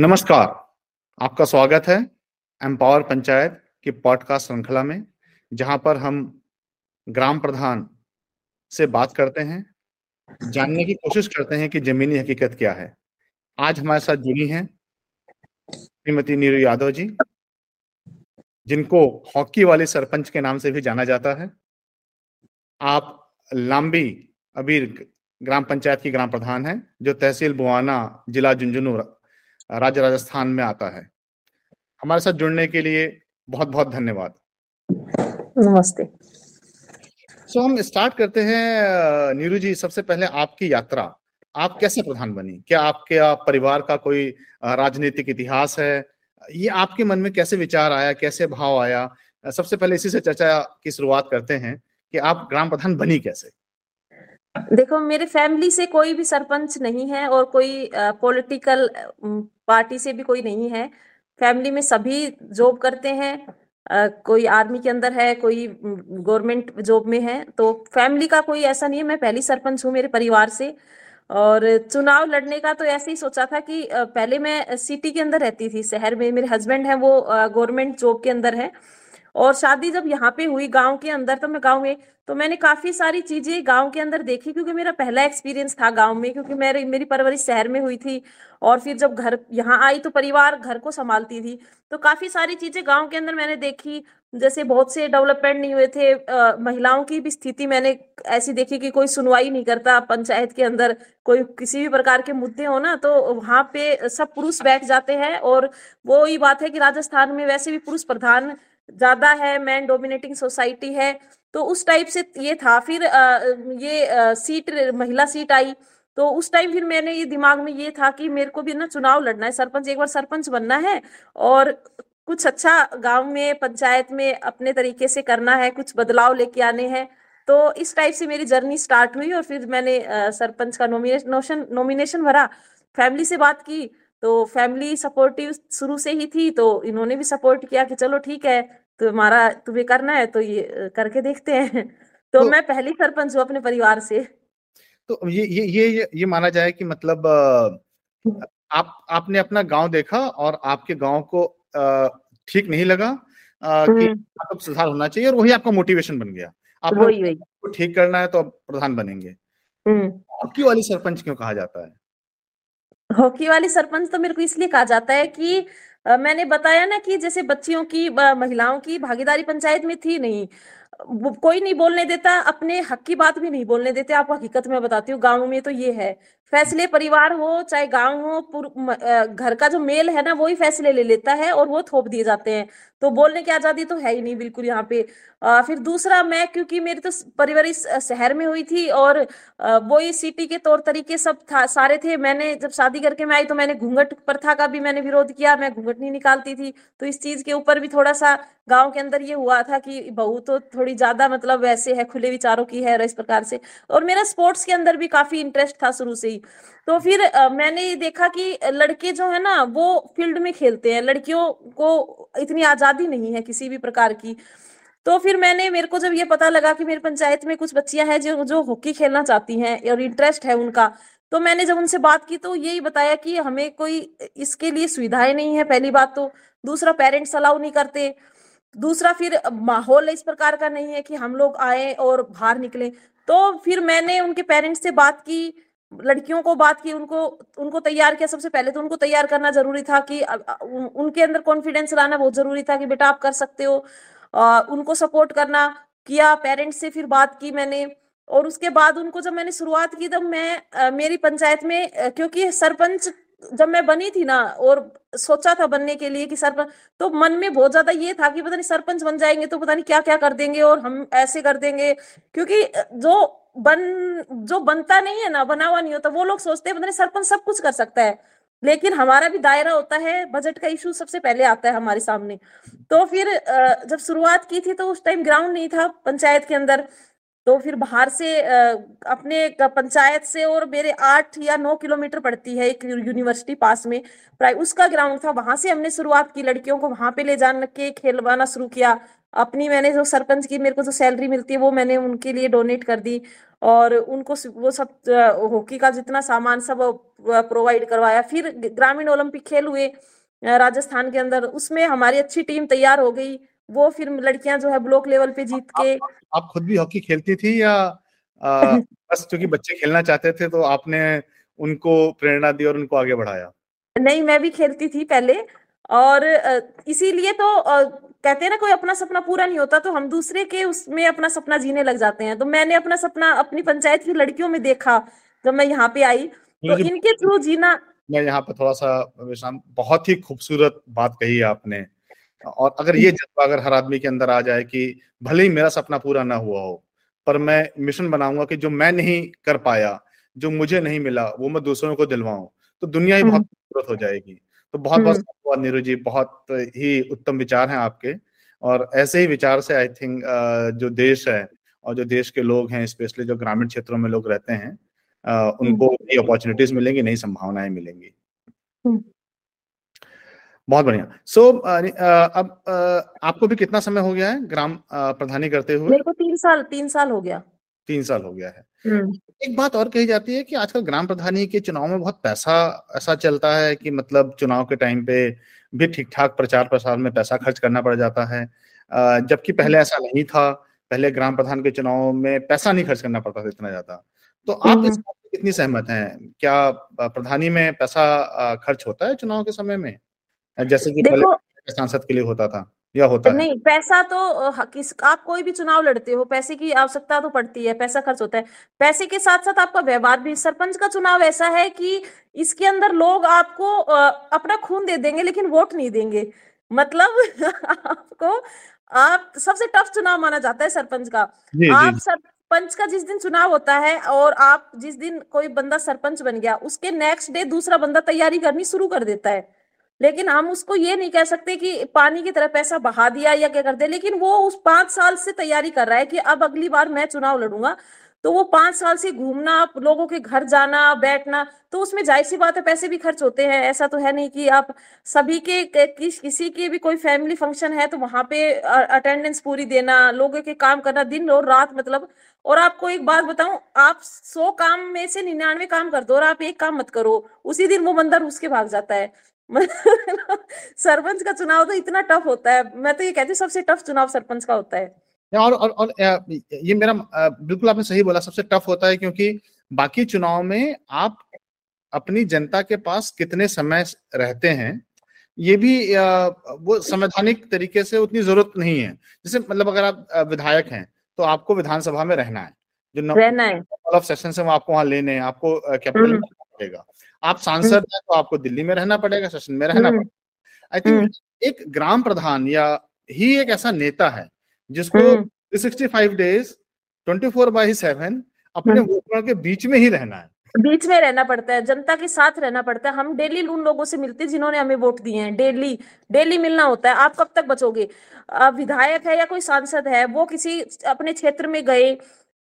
नमस्कार, आपका स्वागत है एम्पावर पंचायत की पॉडकास्ट श्रृंखला में, जहाँ पर हम ग्राम प्रधान से बात करते हैं, जानने की कोशिश करते हैं कि जमीनी हकीकत क्या है। आज हमारे साथ जुड़ी हैं श्रीमती नीरू यादव जी, जिनको हॉकी वाले सरपंच के नाम से भी जाना जाता है। आप लांबी अबीर ग्राम पंचायत की ग्राम प्रधान है, जो तहसील बुआना, जिला झुंझुनू राज्य राजस्थान में आता है। हमारे साथ जुड़ने के लिए बहुत बहुत धन्यवाद। नमस्ते। सो so, हम स्टार्ट करते हैं नीरू जी सबसे पहले आपकी यात्रा। आप कैसे प्रधान बनी? क्या आपके आप परिवार का कोई राजनीतिक इतिहास है? ये आपके मन में कैसे विचार आया? कैसे भाव आया? सबसे पहले इसी से चर्चा की शुरुआत करते हैं कि आप ग्राम प्रधान बनी कैसे? देखो, मेरे फैमिली से कोई भी सरपंच नहीं है और कोई पॉलिटिकल पार्टी से भी कोई नहीं है। फैमिली में सभी जॉब करते हैं कोई आर्मी के अंदर है, कोई गवर्नमेंट जॉब में है तो फैमिली का कोई ऐसा नहीं है। मैं पहली सरपंच हूँ मेरे परिवार से और चुनाव लड़ने का तो ऐसे ही सोचा था कि पहले मैं सिटी के अंदर रहती थी, शहर में मेरे हस्बैंड है वो गवर्नमेंट जॉब के अंदर है। और शादी जब यहाँ पे हुई गाँव के अंदर तो मैं गाँव में तो मैंने काफ़ी सारी चीज़ें गाँव के अंदर देखी क्योंकि मेरा पहला एक्सपीरियंस था गाँव में क्योंकि मेरी मेरी परवरिश शहर में हुई थी और फिर जब घर यहाँ आई तो परिवार घर को संभालती थी। तो काफ़ी सारी चीज़ें गाँव के अंदर मैंने देखी जैसे बहुत से डेवलपमेंट नहीं हुए थे आ, महिलाओं की भी स्थिति मैंने ऐसी देखी कि कोई सुनवाई नहीं करता पंचायत के अंदर कोई किसी भी प्रकार के मुद्दे हो ना तो वहाँ पे सब पुरुष बैठ जाते हैं और वो ही बात है कि राजस्थान में वैसे भी पुरुष प्रधान ज़्यादा है मैन डोमिनेटिंग सोसाइटी है तो उस टाइप से ये था। फिर आ, ये आ, सीट महिला सीट आई तो उस टाइम फिर मैंने ये दिमाग में ये था कि मेरे को भी ना चुनाव लड़ना है सरपंच एक बार सरपंच बनना है और कुछ अच्छा गाँव में पंचायत में अपने तरीके से करना है कुछ बदलाव लेके आने हैं तो इस टाइप से मेरी जर्नी स्टार्ट हुई और फिर मैंने सरपंच का नॉमिनेशन नॉमिनेशन भरा। फैमिली से बात की तो फैमिली सपोर्टिव शुरू से ही थी तो इन्होंने भी सपोर्ट किया कि चलो ठीक है तुम्हारा तुम्हें करना है तो ये करके देखते हैं। तो, तो मैं पहली सरपंच हूँ अपने परिवार से। तो ये ये ये ये माना जाए कि मतलब आप आपने अपना गाँव देखा और आपके गाँव को ठीक नहीं लगा कि हम्म। सुधार होना चाहिए और वही आपका मोटिवेशन बन गया। आप वही वही। ठीक करना है तो आप प्रधान बनेंगे। हम्म। हॉकी वाली सरपंच क्यों कहा जाता है? हॉकी वाली सरपंच तो मेरे को इसलिए कहा जाता है कि मैंने बताया ना कि जैसे बच्चियों की महिलाओं की भागीदारी पंचायत में थी नहीं कोई नहीं बोलने देता, अपने हक की बात भी नहीं बोलने देते आपको हकीकत में बताती हूँ, गाँव में तो ये है। फैसले परिवार हो चाहे गाँव हो घर का जो मेल है ना वो ही फैसले ले लेता है और वो थोप दिए जाते हैं। तो बोलने की आज़ादी तो है ही नहीं बिल्कुल यहाँ पे। आ, फिर दूसरा मैं क्योंकि मेरी तो परिवार इस शहर में हुई थी और वो ही सिटी के तौर तरीके सब था सारे थे। मैंने जब शादी करके मैं आई तो मैंने घूंघट प्रथा का भी मैंने विरोध किया मैं घूंघट नहीं निकालती थी। तो इस चीज़ के ऊपर भी थोड़ा सा गाँव के अंदर ये हुआ था कि बहू तो थोड़ी ज़्यादा मतलब वैसे है खुले विचारों की है और इस प्रकार से। और मेरा स्पोर्ट्स के अंदर भी काफ़ी इंटरेस्ट था शुरू से ही। तो फिर आ, मैंने देखा कि लड़के जो है ना वो फ़ील्ड में खेलते हैं। लड़कियों को इतनी आज़ादी नहीं है किसी भी प्रकार की। तो फिर मैंने मेरे को जब ये पता लगा कि मेरी पंचायत में कुछ बच्चियाँ हैं जो जो हॉकी खेलना चाहती हैं और इंटरेस्ट है उनका तो मैंने जब उनसे बात की तो यही बताया कि हमें कोई इसके लिए सुविधाएँ नहीं है पहली बात तो। दूसरा पेरेंट्स अलाउ नहीं करते। दूसरा फिर माहौल इस प्रकार का नहीं है कि हम लोग आए और बाहर निकले। तो फिर मैंने उनके पेरेंट्स से बात की लड़कियों को बात की उनको उनको तैयार किया सबसे पहले तो उनको तैयार करना ज़रूरी था कि उनके अंदर कॉन्फिडेंस लाना बहुत ज़रूरी था कि बेटा आप कर सकते हो। आ, उनको सपोर्ट करना किया पेरेंट्स से फिर बात की मैंने। और उसके बाद उनको जब मैंने शुरुआत की तब मैं आ, मेरी पंचायत में क्योंकि सरपंच जब मैं बनी थी ना और सोचा था बनने के लिए कि सरपंच तो मन में बहुत ज़्यादा ये था कि पता नहीं सरपंच बन जाएँगे तो पता नहीं क्या क्या कर देंगे और हम ऐसे कर देंगे। क्योंकि जो बन, जो बनता नहीं है ना बना हुआ नहीं होता, वो लोग सोचते हैं, पता नहीं सरपंच सब कुछ कर सकता है। लेकिन हमारा भी दायरा होता है, बजट का इशू सबसे पहले आता है हमारे सामने। तो फिर जब शुरुआत की थी तो उस टाइम ग्राउंड नहीं था पंचायत के अंदर। तो फिर बाहर से अपने पंचायत से और मेरे आठ या नौ किलोमीटर पड़ती है एक यूनिवर्सिटी पास में। उसका ग्राउंड था, वहाँ से हमने शुरुआत की, लड़कियों को वहाँ पे ले जाने के खेलवाना शुरू किया। अपनी मैंने जो सरपंच की, मेरे को जो सैलरी मिलती है, वो मैंने उनके लिए डोनेट कर दी और उनको वो सब हॉकी का जितना सामान सब प्रोवाइड करवाया। फिर ग्रामीण ओलंपिक खेल हुए राजस्थान के अंदर। उसमें हमारी अच्छी टीम तैयार हो गई। वो फिर लड़कियाँ जो है ब्लॉक लेवल पे जीत के आप, आप खुद भी हॉकी खेलती थी या आ, बस क्योंकि बच्चे खेलना चाहते थे तो आपने उनको प्रेरणा दी और उनको आगे बढ़ाया? नहीं मैं भी खेलती थी पहले और इसीलिए तो कहते हैं ना कोई अपना सपना पूरा नहीं होता तो हम दूसरे के उसमें अपना सपना जीने लग जाते हैं। तो मैंने अपना सपना अपनी पंचायत की लड़कियों में देखा जब मैं यहाँ पे आई। तो इनके थ्रू जीना मैं यहाँ पे थोड़ा सा विश्राम बहुत ही खूबसूरत बात कही आपने। और अगर ये जज्बा अगर हर आदमी के अंदर आ जाए कि भले ही मेरा सपना पूरा ना हुआ हो पर मैं मिशन बनाऊँगा कि जो मैं नहीं कर पाया जो मुझे नहीं मिला वो मैं दूसरों को दिलवाऊं तो दुनिया ही बहुत हम्म। खूबसूरत हो जाएगी तो बहुत बहुत हम्म। धन्यवाद नीरू जी बहुत ही उत्तम विचार हैं आपके और ऐसे ही विचार से आई थिंक जो देश है और जो देश के लोग हैं स्पेशली जो ग्रामीण क्षेत्रों में लोग रहते हैं उनको हम्म। नई अपॉर्चुनिटीज़ मिलेंगी नई संभावनाएँ मिलेंगी। बहुत बढ़िया। सो so, अब आपको भी कितना समय हो गया है ग्राम प्रधानी करते हुए? मेरे को तीन साल तीन साल हो गया। तीन साल हो गया है। हम्म। एक बात और कही जाती है कि आजकल ग्राम प्रधानी के चुनाव में बहुत पैसा ऐसा चलता है कि मतलब चुनाव के टाइम पे भी ठीक ठाक प्रचार प्रसार में पैसा खर्च करना पड़ जाता है। जबकि पहले ऐसा नहीं था। पहले ग्राम प्रधान के चुनाव में पैसा नहीं खर्च करना पड़ता था इतना ज़्यादा। तो आप इस बात कितनी सहमत हैं? क्या प्रधानी में पैसा खर्च होता है चुनाव के समय में? जैसे कि पहले सांसद के लिए होता था या होता नहीं है? पैसा तो किस आप कोई भी चुनाव लड़ते हो पैसे की आवश्यकता तो पड़ती है पैसा खर्च होता है पैसे के साथ साथ आपका व्यवहार भी सरपंच का चुनाव ऐसा है कि इसके अंदर लोग आपको अपना खून दे देंगे लेकिन वोट नहीं देंगे मतलब आपको आप सबसे टफ चुनाव माना जाता है सरपंच का जी, आप जी. सरपंच का जिस दिन चुनाव होता है और आप जिस दिन कोई बंदा सरपंच बन गया उसके नेक्स्ट डे दूसरा बंदा तैयारी करनी शुरू कर देता है लेकिन हम उसको ये नहीं कह सकते कि पानी की तरह पैसा बहा दिया या क्या कर दे लेकिन वो उस पाँच साल से तैयारी कर रहा है कि अब अगली बार मैं चुनाव लड़ूँगा। तो वो पाँच साल से घूमना, लोगों के घर जाना, बैठना तो उसमें ज़ाहिर सी बात है पैसे भी खर्च होते हैं। ऐसा तो है नहीं कि आप सभी के किस, किसी के भी कोई फैमिली फ़ंक्शन है तो वहाँ पे अटेंडेंस पूरी देना, लोगों के काम करना दिन और रात मतलब। और आपको एक बात बताऊँ, आप सौ काम में से निन्यानवे काम कर दो और आप एक काम मत करो, उसी दिन वो बंदर उसके भाग जाता है। सरपंच का चुनाव तो इतना टफ होता है। मैं तो ये कहती हूँ सबसे टफ चुनाव सरपंच का होता है। और और, और ये मेरा बिल्कुल आपने सही बोला सबसे टफ होता है क्योंकि बाकी चुनाव में आप अपनी जनता के पास कितने समय रहते हैं ये भी वो संवैधानिक तरीके से उतनी ज़रूरत नहीं है। जैसे मतलब अगर आप विधायक हैं तो आपको विधानसभा में रहना है। जो रहना है। ऑफ़ सेशन से आपको वहाँ लेने हैं आपको कैपिटल पड़ेगा। आप सांसद हम्म। हैं तो आपको दिल्ली में रहना पड़ेगा सेशन में रहना हम्म। पड़ेगा आई थिंक हम्म। एक ग्राम प्रधान या ही एक ऐसा नेता है जिसको three sixty five days twenty four by seven अपने वोटरों के बीच में ही रहना है बीच में रहना पड़ता है जनता के साथ रहना पड़ता है हम डेली उन लोगों से मिलते हैं जिन्होंने हमें वोट दिए हैं डेली डेली मिलना होता है आप कब तक बचोगे विधायक है या कोई सांसद है वो किसी अपने क्षेत्र में गए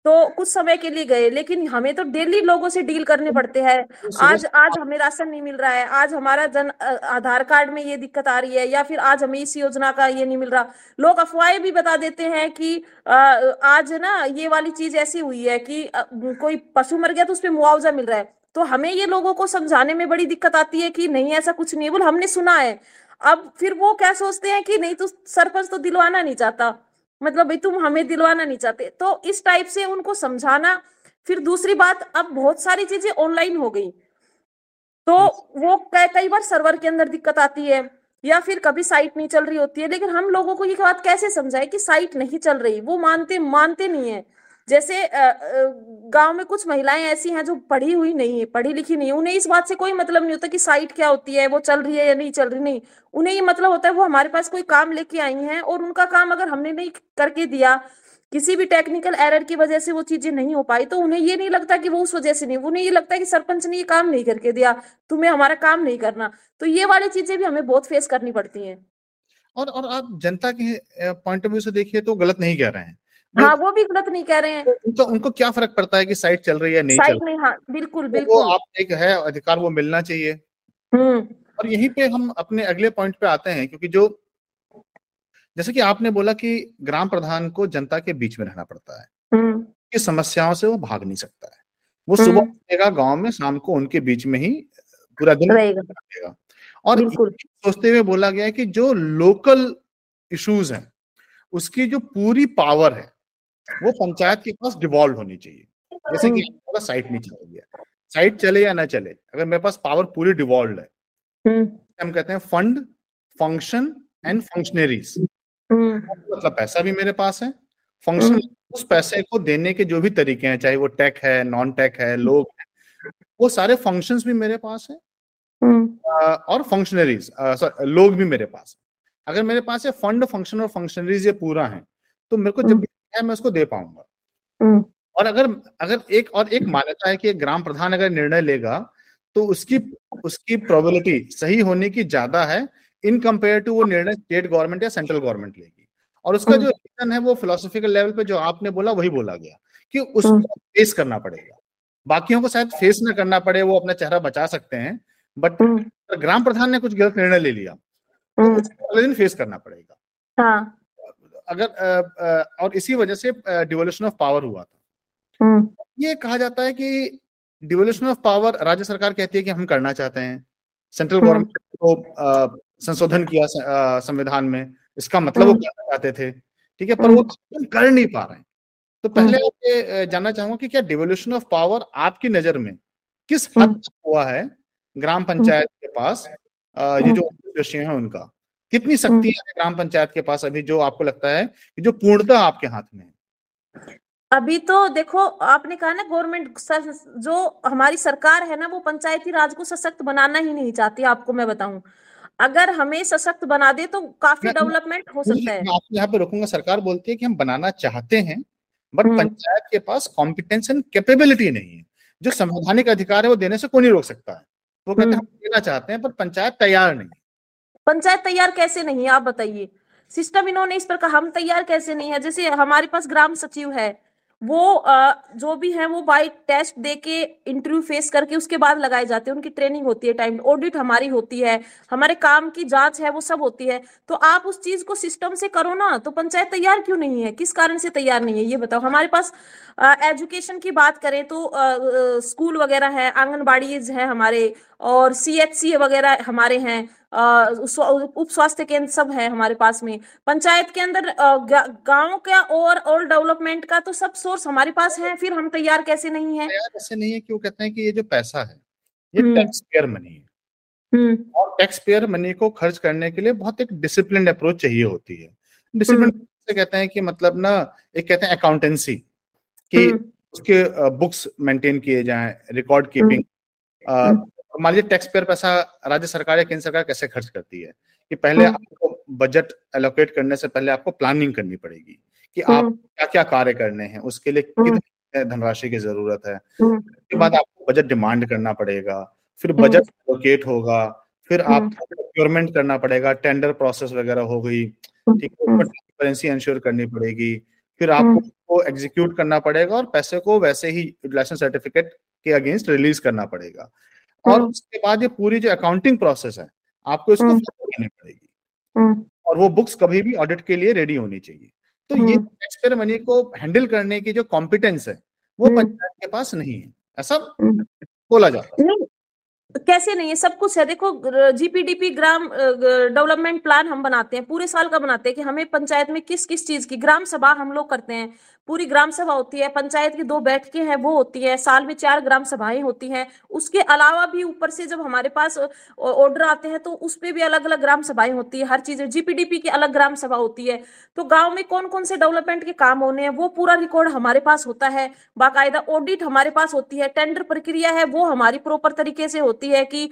तो कुछ समय के लिए गए लेकिन हमें तो डेली लोगों से डील करने पड़ते हैं। आज आज हमें राशन नहीं मिल रहा है आज हमारा जन आधार कार्ड में ये दिक्कत आ रही है या फिर आज हमें इस योजना का ये नहीं मिल रहा। लोग अफवाहें भी बता देते हैं कि आज ना ये वाली चीज़ ऐसी हुई है कि कोई पशु मर गया तो उस पर मुआवजा मिल रहा है। तो हमें ये लोगों को समझाने में बड़ी दिक्कत आती है कि नहीं ऐसा कुछ नहीं है बोल हमने सुना है। अब फिर वो क्या सोचते हैं कि नहीं तो सरपंच तो दिलवाना नहीं चाहता। मतलब भाई तुम हमें दिलवाना नहीं चाहते। तो इस टाइप से उनको समझाना फिर दूसरी बात अब बहुत सारी चीज़ें ऑनलाइन हो गई। तो वो कई बार सर्वर के अंदर दिक्कत आती है या फिर कभी साइट नहीं चल रही होती है लेकिन हम लोगों को ये बात कैसे समझाए कि साइट नहीं चल रही? वो मानते मानते नहीं है। जैसे गाँव में कुछ महिलाएँ ऐसी हैं जो पढ़ी हुई नहीं है, पढ़ी लिखी नहीं है, उन्हें इस बात से कोई मतलब नहीं होता कि साइट क्या होती है, वो चल रही है या नहीं चल रही, नहीं। उन्हें ये मतलब होता है वो हमारे पास कोई काम लेके आई हैं और उनका काम अगर हमने नहीं करके दिया, किसी भी टेक्निकल एरर की वजह से वो चीज़ें नहीं हो पाई तो उन्हें ये नहीं लगता कि वो उस वजह से नहीं, उन्हें ये लगता है कि सरपंच ने ये काम नहीं करके दिया, तुम्हें हमारा काम नहीं करना। तो ये वाली चीज़ें भी हमें बहुत फेस करनी पड़ती हैं। और और आप जनता के पॉइंट ऑफ़ व्यू से देखिए तो गलत नहीं कह रहे हैं। हाँ वो भी गलत नहीं कह रहे हैं। उनको उनको क्या फ़र्क पड़ता है कि साइट चल रही है नहीं चल नहीं हाँ बिल्कुल तो बिल्कुल। वो आप एक है अधिकार वो मिलना चाहिए। हम्म। और यहीं पे हम अपने अगले पॉइंट पे आते हैं क्योंकि जो जैसे कि आपने बोला कि ग्राम प्रधान को जनता के बीच में रहना पड़ता है। हम्म। की समस्याओं से वो भाग नहीं सकता है। वो सुबह हम्म। उठेगा गाँव में शाम को उनके बीच में ही पूरा दिन रहेगा। रहेगा और सोचते हुए बोला गया है कि जो लोकल इश्यूज़ हैं उसकी जो पूरी पावर है वो पंचायत के पास डिवॉल्व होनी चाहिए। जैसे कि साइट नहीं चल है। साइट चले या ना चले अगर मेरे पास पावर पूरी डिवॉल्व है हम्म। हम कहते हैं फंड फ़ंक्शन एंड फंक्शनरीज हम्म। मतलब पैसा भी मेरे पास है फ़ंक्शन हम्म। उस पैसे को देने के जो भी तरीके हैं चाहे वो टेक है नॉन टेक है लोग हैं वो सारे फ़ंक्शंस भी मेरे पास है। हम्म। और फंक्शनरीज लोग भी मेरे पास अगर मेरे पास ये फंड फ़ंक्शन और फंक्शनरीज ये पूरा है तो मेरे को जब हम्म। भी है मैं उसको दे पाऊँगा? हम्म। और अगर अगर एक और एक मान्यता है कि ग्राम प्रधान अगर निर्णय लेगा तो उसकी उसकी प्रोबेबिलिटी सही होने की ज़्यादा है इन कंपेयर टू वो निर्णय स्टेट गवर्नमेंट या सेंट्रल गवर्नमेंट लेगी। और उसका जो रीजन है वो फिलोसफिकल लेवल पे जो आपने बोला वही बोला गया कि उसको फेस करना पड़ेगा। बाकियों को शायद फेस ना करना पड़े वो अपना चेहरा बचा सकते हैं बट हम्म। ग्राम प्रधान ने कुछ गलत निर्णय ले लिया तो हम्म। दिन फेस करना पड़ेगा। हाँ। अगर और इसी वजह से डिवोल्यूशन ऑफ़ पावर हुआ था। हम्म। ये कहा जाता है कि डिवोल्यूशन ऑफ़ पावर राज्य सरकार कहती है कि हम करना चाहते हैं। सेंट्रल हम्म। गवर्नमेंट को संशोधन किया संविधान में। इसका मतलब वो हम्म। करना चाहते थे। ठीक है पर वो कर नहीं पा रहे हैं। तो पहले हम्म। आप ये जानना चाहूँगा कि क्या डिवोल्यूशन ऑफ़ पावर आपकी नज़र में किस हद हम्म। तक हुआ है? ग्राम पंचायत के पास ये जो है उनका। कितनी शक्ति है ग्राम पंचायत के पास अभी जो आपको लगता है कि जो पूर्णतः आपके हाथ में है? अभी तो देखो आपने कहा ना गवर्नमेंट जो हमारी सरकार है ना वो पंचायती राज को सशक्त बनाना ही नहीं चाहती आपको मैं बताऊँ। अगर हमें सशक्त बना दे तो काफ़ी डेवलपमेंट हो सकता है। आप यहाँ पे रोकूँगा। सरकार बोलती है कि हम बनाना चाहते हैं बट हम्म। पंचायत के पास कॉम्पिटेंस एंड कैपेबिलिटी नहीं है। जो संवैधानिक अधिकार है वो देने से कोई नहीं रोक सकता। है वो कहते हैं हम्म। हम देना चाहते हैं पर पंचायत तैयार नहीं है। पंचायत तैयार कैसे नहीं है, आप बताइए। सिस्टम इन्होंने, इस पर कहा, हम तैयार कैसे नहीं है? जैसे हमारे पास ग्राम सचिव है, वो जो भी है, वो बाई टेस्ट दे के इंटरव्यू फेस करके उसके बाद लगाए जाते हैं। उनकी ट्रेनिंग होती है टाइम ऑडिट हमारी होती है, हमारे काम की जाँच है, वो सब होती है। तो आप उस चीज़ को सिस्टम से करो ना तो पंचायत तैयार क्यों नहीं है? किस कारण से तैयार नहीं है, ये बताओ। हमारे पास एजुकेशन की बात करें तो स्कूल वगैरह है, आंगनबाड़ीज है हमारे और सी एच सी वगैरह हमारे हैं उप स्वास्थ्य केंद्र सब है हमारे पास में। पंचायत के अंदर गाँव का और और डेवलपमेंट का तो सब सोर्स हमारे पास है फिर हम तैयार कैसे नहीं है? ऐसे नहीं है? कि वो कहते हैं कि ये जो पैसा है ये हम्म। टैक्स पेयर मनी है। हम्म। और टैक्स पेयर मनी को खर्च करने के लिए बहुत एक डिसिप्लिन अप्रोच चाहिए होती है। डिसिप्लिन से कहते हैं कि मतलब ना एक कहते हैं अकाउंटेंसी कि हम्म, उसके बुक्स मेंटेन किए जाएँ रिकॉर्ड कीपिंग हम्म। मान लीजिए टैक्स पेयर पैसा राज्य सरकार या केंद्र सरकार कैसे खर्च करती है कि पहले हम्म। आपको बजट एलोकेट करने से पहले आपको प्लानिंग करनी पड़ेगी कि आप हम्म, क्या क्या कार्य करने हैं उसके लिए हम्म। कितनी धनराशि की ज़रूरत है उसके बाद आपको बजट डिमांड करना पड़ेगा फिर। बजट एलोकेट होगा फिर। आपको प्रोक्योरमेंट करना पड़ेगा टेंडर प्रोसेस वगैरह हो गई ठीक है ट्रांसपेरेंसी इंश्योर करनी पड़ेगी फिर आपको उसको एग्जीक्यूट करना पड़ेगा और पैसे को वैसे ही यूटिलाइजेशन सर्टिफिकेट के अगेंस्ट रिलीज़ करना पड़ेगा और हम्म। उसके बाद ये पूरी जो अकाउंटिंग प्रोसेस है आपको इसको हम्म। करनी पड़ेगी हम्म, और वो बुक्स कभी भी ऑडिट के लिए रेडी होनी चाहिए तो ये। टैक्सपेयर मनी को हैंडल करने की जो कॉम्पिटेंस है वो। पंचायत के पास नहीं है ऐसा। बोला जाता है कैसे नहीं है सब कुछ है देखो जीपीडीपी ग्राम डेवलपमेंट प्लान हम बनाते हैं पूरे साल का बनाते हैं कि हमें पंचायत में किस किस चीज़ की ग्राम सभा हम लोग करते हैं पूरी ग्राम सभा होती है, पंचायत की दो बैठकें हैं, वो होती है, साल में चार ग्राम सभाएँ होती हैं। उसके अलावा भी ऊपर से जब हमारे पास ऑर्डर आते हैं तो उस पे भी अलग अलग ग्राम सभाएँ होती है। हर चीज़ जीपीडीपी की अलग ग्राम सभा होती है। तो गाँव में कौन कौन से डेवलपमेंट के काम होने हैं, वो पूरा रिकॉर्ड हमारे पास होता है। बाकायदा ऑडिट हमारे पास होती है टेंडर प्रक्रिया है, वो हमारी प्रॉपर तरीके से होती है कि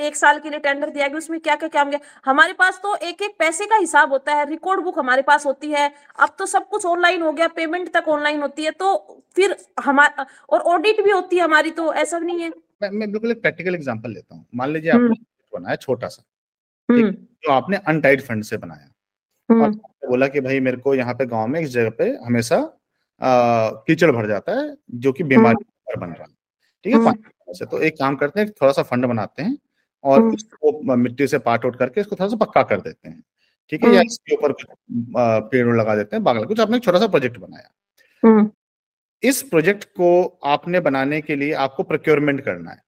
एक साल के लिए टेंडर दिया गया, उसमें क्या क्या काम गया हमारे पास तो एक एक पैसे का हिसाब होता है रिकॉर्ड बुक हमारे पास होती है। अब तो सब कुछ ऑनलाइन हो गया पेमेंट तक ऑनलाइन होती है तो फिर हमारा और ऑडिट भी होती है हमारी तो ऐसा नहीं है। मैं, मैं बिल्कुल एक प्रैक्टिकल एग्जांपल लेता हूँ। मान लीजिए हम्म। आपने बनाया छोटा सा हम्म जो आपने अनटाइड फंड से बनाया। और हम्म। बोला कि भाई मेरे को यहाँ पे गाँव में इस जगह पे हमेशा कीचड़ भर जाता है जो कि बीमारी। बन रहा है ठीक है? पानी से। तो एक काम करते हैं थोड़ा सा फंड बनाते हैं और इसको मिट्टी से पार्ट आउट करके इसको थोड़ा सा पक्का कर देते हैं। ठीक है या इसके ऊपर पेड़ लगा देते हैं बागल। कुछ आपने छोटा सा प्रोजेक्ट बनाया। इस प्रोजेक्ट को आपने बनाने के लिए आपको प्रोक्योरमेंट करना है।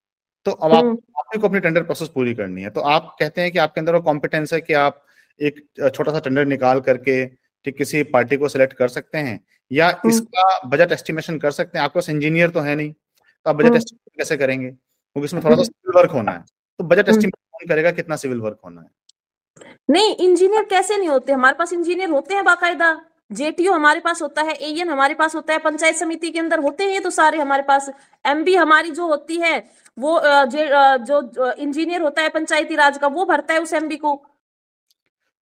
तो अब आप आपको हम्म। अपनी टेंडर प्रोसेस पूरी करनी है। तो आप कहते हैं कि आपके अंदर वो कॉम्पिटेंस है कि आप एक छोटा सा टेंडर निकाल करके ठीक किसी पार्टी को सिलेक्ट कर सकते हैं या हम्म। इसका बजट एस्टिमेशन कर सकते हैं। आपके पास इंजीनियर तो है नहीं तो आप बजट एस्टिमेशन हम्म। कैसे करेंगे? क्योंकि इसमें थोड़ा सा सिविल वर्क होना है। तो बजट एस्टिमेशन कौन करेगा कितना सिविल वर्क होना है। नहीं इंजीनियर कैसे नहीं होते? हमारे पास इंजीनियर होते हैं बाकायदा। जेटीओ हमारे पास होता है एएन हमारे पास होता है पंचायत समिति के अंदर होते हैं तो सारे हमारे पास। एमबी हमारी जो होती है वो जो इंजीनियर होता है पंचायती राज का वो भरता है उस एमबी को।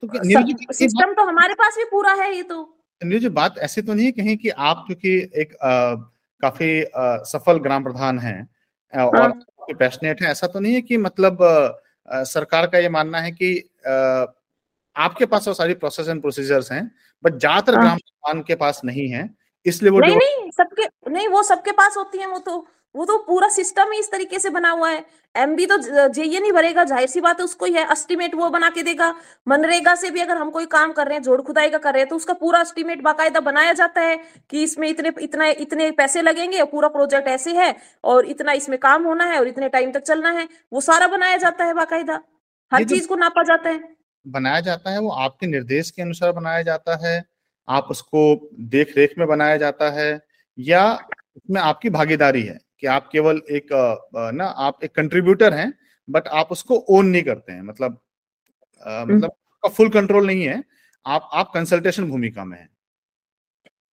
तो सिस्टम तो हमारे पास भी पूरा है ये तो। जो बात ऐसी तो नहीं कहीं कि आप क्योंकि एक आ, काफ़ी आ, सफल ग्राम प्रधान हैं और हाँ। पैशनेट है ऐसा तो नहीं है कि मतलब आ, सरकार का ये मानना है कि आपके पास वो सारी प्रोसेस एंड प्रोसीजर्स हैं बट ज़्यादातर हाँ। ग्राम प्रधान के पास नहीं है इसलिए वो नहीं नहीं सबके नहीं वो सबके पास होती है वो तो वो तो पूरा सिस्टम ही इस तरीके से बना हुआ है। एमबी तो जेईए नहीं भरेगा ज़ाहिर सी बात है उसको ही है एस्टिमेट वो बना के देगा। मनरेगा से भी अगर हम कोई काम कर रहे हैं जोड़ खुदाई का कर रहे हैं तो उसका पूरा एस्टिमेट बाकायदा बनाया जाता है कि इसमें इतने इतना इतने पैसे लगेंगे पूरा प्रोजेक्ट ऐसे है और इतना इसमें काम होना है और इतने टाइम तक चलना है वो सारा बनाया जाता है बाकायदा। हर चीज़ को नापा जाता है बनाया जाता है वो आपके निर्देश के अनुसार बनाया जाता है आप उसको देख रेख में बनाया जाता है या उसमें आपकी भागीदारी है कि आप केवल एक ना आप एक कंट्रीब्यूटर हैं बट आप उसको ओन नहीं करते हैं मतलब हम्म। मतलब आपका फुल कंट्रोल नहीं है आप आप कंसल्टेशन भूमिका में हैं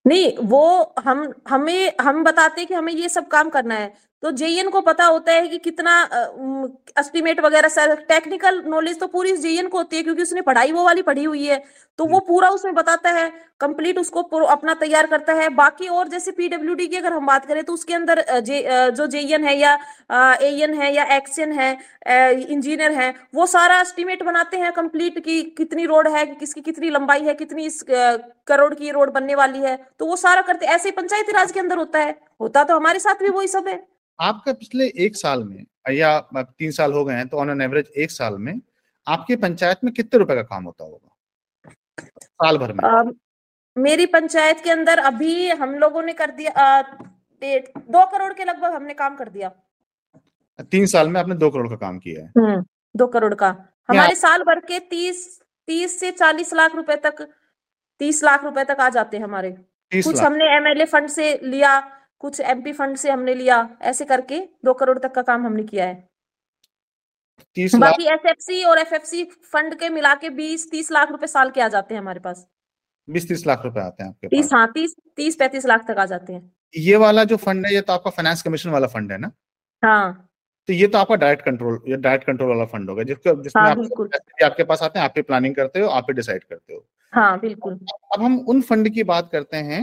नहीं वो हम हमें हम बताते हैं कि हमें ये सब काम करना है तो जेईएन को पता होता है कि कितना एस्टिमेट वगैरह सर टेक्निकल नॉलेज तो पूरी जेईएन को होती है क्योंकि उसने पढ़ाई वो वाली पढ़ी हुई है। तो वो हम्म। पूरा उसमें बताता है कंप्लीट उसको अपना तैयार करता है। बाकी और जैसे पीडब्ल्यूडी की अगर हम बात करें तो उसके अंदर जे, जो जेईएन है या एन है या एक्सएन है इंजीनियर है वो सारा एस्टिमेट बनाते हैं कंप्लीट की कितनी रोड है किसकी कितनी लंबाई है कितनी इस करोड़ की रोड बनने वाली है। तो वो सारा करते ऐसे पंचायती राज के अंदर होता है। होता तो हमारे साथ भी वही सब है। आपका पिछले एक साल में या तीन साल हो गए हैं तो ऑन एन एवरेज एक साल में आपकी पंचायत में कितने रुपए का काम होता होगा? साल भर में। आ, मेरी पंचायत के अंदर अभी हम लोगों ने कर दिया आ, दो करोड़ के लगभग हमने काम कर दिया। तीन साल में आपने दो करोड़ का काम किया है। हम्म, दो करोड़ का। हमारे साल भर के तीस तीस से चालीस लाख रुपए तक तीस लाख रुपए तक आ जाते हैं हमारे। कुछ हमने एमएलए फंड से लिया कुछ एमपी फंड से हमने लिया ऐसे करके दो करोड़ तक का काम हमने किया है। बाकी एसएफसी और एफएफसी फंड के मिला के बीस तीस लाख रुपए साल के आ जाते हैं हमारे पास। बीस तीस लाख रुपए आते हैं आपके तीस हाँ तीस तीस पैंतीस लाख तक आ जाते हैं। ये वाला जो फंड है ये तो आपका फाइनेंस कमीशन वाला फंड है ना? हाँ। तो ये तो आपका डायरेक्ट कंट्रोल ये डायरेक्ट कंट्रोल वाला फंड होगा जिसको जिसमें हाँ, आप, आपके पास आते हैं आप ही प्लानिंग करते हो आप ही डिसाइड करते हो। हाँ बिल्कुल। अब हम उन फंड की बात करते हैं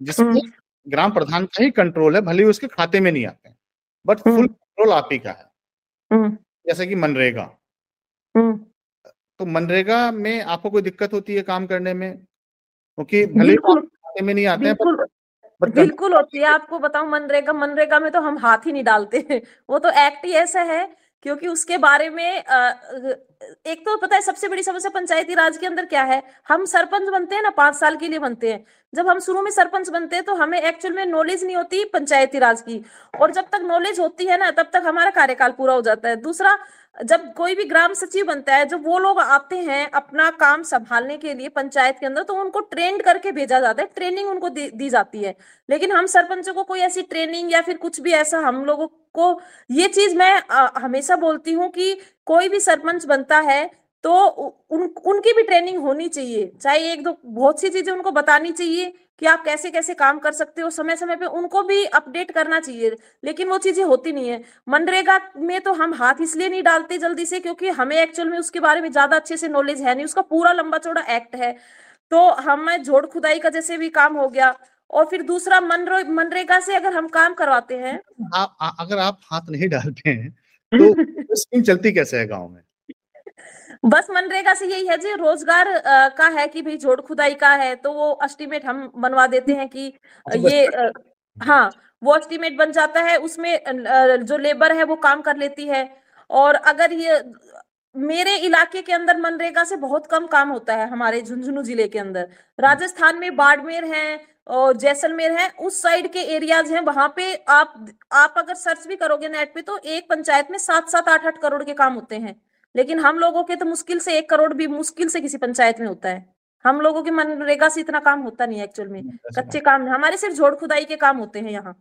जिसमें हम्म। ग्राम प्रधान का ही कंट्रोल है भले ही उसके खाते में नहीं आते बट फुल कंट्रोल आप ही का है। हम्म। जैसे कि मनरेगा। हम्म। तो मनरेगा में आपको कोई दिक्कत होती है काम करने में? क्योंकि भले खाते में नहीं आते हैं बिल्कुल। होती है। आपको बताऊँ मनरेगा मनरेगा में तो हम हाथ ही नहीं डालते वो तो एक्ट ही ऐसा है क्योंकि उसके बारे में एक तो पता है सबसे बड़ी समस्या पंचायती राज के अंदर क्या है? हम सरपंच बनते हैं ना, पाँच साल के लिए बनते हैं। जब हम शुरू में सरपंच बनते हैं तो हमें एक्चुअल में नॉलेज नहीं होती पंचायती राज की। और जब तक नॉलेज होती है ना, तब तक हमारा कार्यकाल पूरा हो जाता है। दूसरा जब कोई भी ग्राम सचिव बनता है, जब वो लोग आते हैं अपना काम संभालने के लिए पंचायत के अंदर तो उनको ट्रेंड करके भेजा जाता है। ट्रेनिंग उनको दी जाती है। लेकिन हम सरपंचों को कोई ऐसी ट्रेनिंग या फिर कुछ भी ऐसा हम लोगों को, ये चीज़ मैं हमेशा बोलती हूँ कि कोई भी सरपंच बनता है तो उन, उनकी भी ट्रेनिंग होनी चाहिए। चाहे एक दो बहुत सी चीज़ें उनको बतानी चाहिए कि आप कैसे कैसे काम कर सकते हो समय समय पे उनको भी अपडेट करना चाहिए लेकिन वो चीज़ें होती नहीं है। मनरेगा में तो हम हाथ इसलिए नहीं डालते जल्दी से क्योंकि हमें एक्चुअल में उसके बारे में ज़्यादा अच्छे से नॉलेज है नहीं उसका पूरा लंबा चौड़ा एक्ट है। तो हमें जोड़ खुदाई का जैसे भी काम हो गया और फिर दूसरा मनरेगा से अगर हम काम करवाते हैं। आप अगर आप हाथ नहीं डालते हैं तो स्कीम चलती कैसे है गाँव में? बस मनरेगा से यही है जी रोज़गार आ, का है कि भाई जोड़ खुदाई का है तो वो एस्टिमेट हम बनवा देते हैं कि अच्छा, ये आ, हाँ। वो एस्टिमेट बन जाता है उसमें जो लेबर है वो काम कर लेती है। और अगर ये मेरे इलाके के अंदर मनरेगा से बहुत कम काम होता है हमारे झुंझुनू ज़िले के अंदर। राजस्थान में बाड़मेर है और जैसलमेर है उस साइड के एरियाज़ हैं वहाँ पे आप आप अगर सर्च भी करोगे नेट पे तो एक पंचायत में सात सात आठ आठ करोड़ के काम होते हैं। लेकिन हम लोगों के तो मुश्किल से एक करोड़ भी मुश्किल से किसी पंचायत में होता है। हम लोगों के मनरेगा से इतना काम होता नहीं है एक्चुअल में। कच्चे काम हमारे सिर्फ़ जोड़ खुदाई के काम होते हैं यहाँ।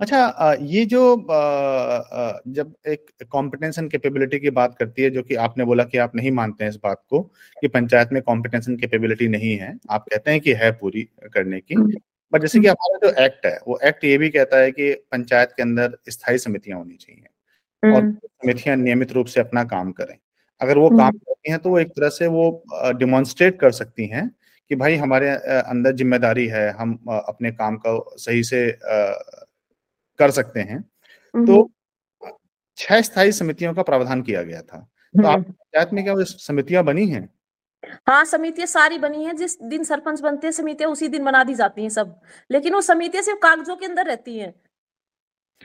अच्छा ये जो जब एक कॉम्पिटेंस एंड कैपेबिलिटी की बात करती है जो कि आपने बोला कि आप नहीं मानते हैं इस बात को कि पंचायत में कॉम्पिटेंस एंड कैपेबिलिटी नहीं है आप कहते हैं कि है पूरी करने की। बट हम्म। जैसे कि हम्म। हमारा जो एक्ट है वो एक्ट ये भी कहता है कि पंचायत के अंदर स्थायी समितियाँ होनी चाहिए। और हम्म। समितियाँ नियमित रूप से अपना काम करें। अगर वो काम करती हैं तो वो एक तरह से वो डिमॉन्स्ट्रेट कर सकती हैं कि भाई हमारे अंदर ज़िम्मेदारी है हम अपने काम का सही से कर सकते हैं। तो छह स्थायी समितियों का प्रावधान किया गया था। तो आप पंचायत में क्या वो समितियाँ बनी हैं? हाँ समितियाँ सारी बनी हैं। जिस दिन सरपंच बनते हैं समितियाँ उसी दिन बना दी जाती हैं सब। लेकिन वो समितियाँ सिर्फ़ कागजों के अंदर रहती हैं।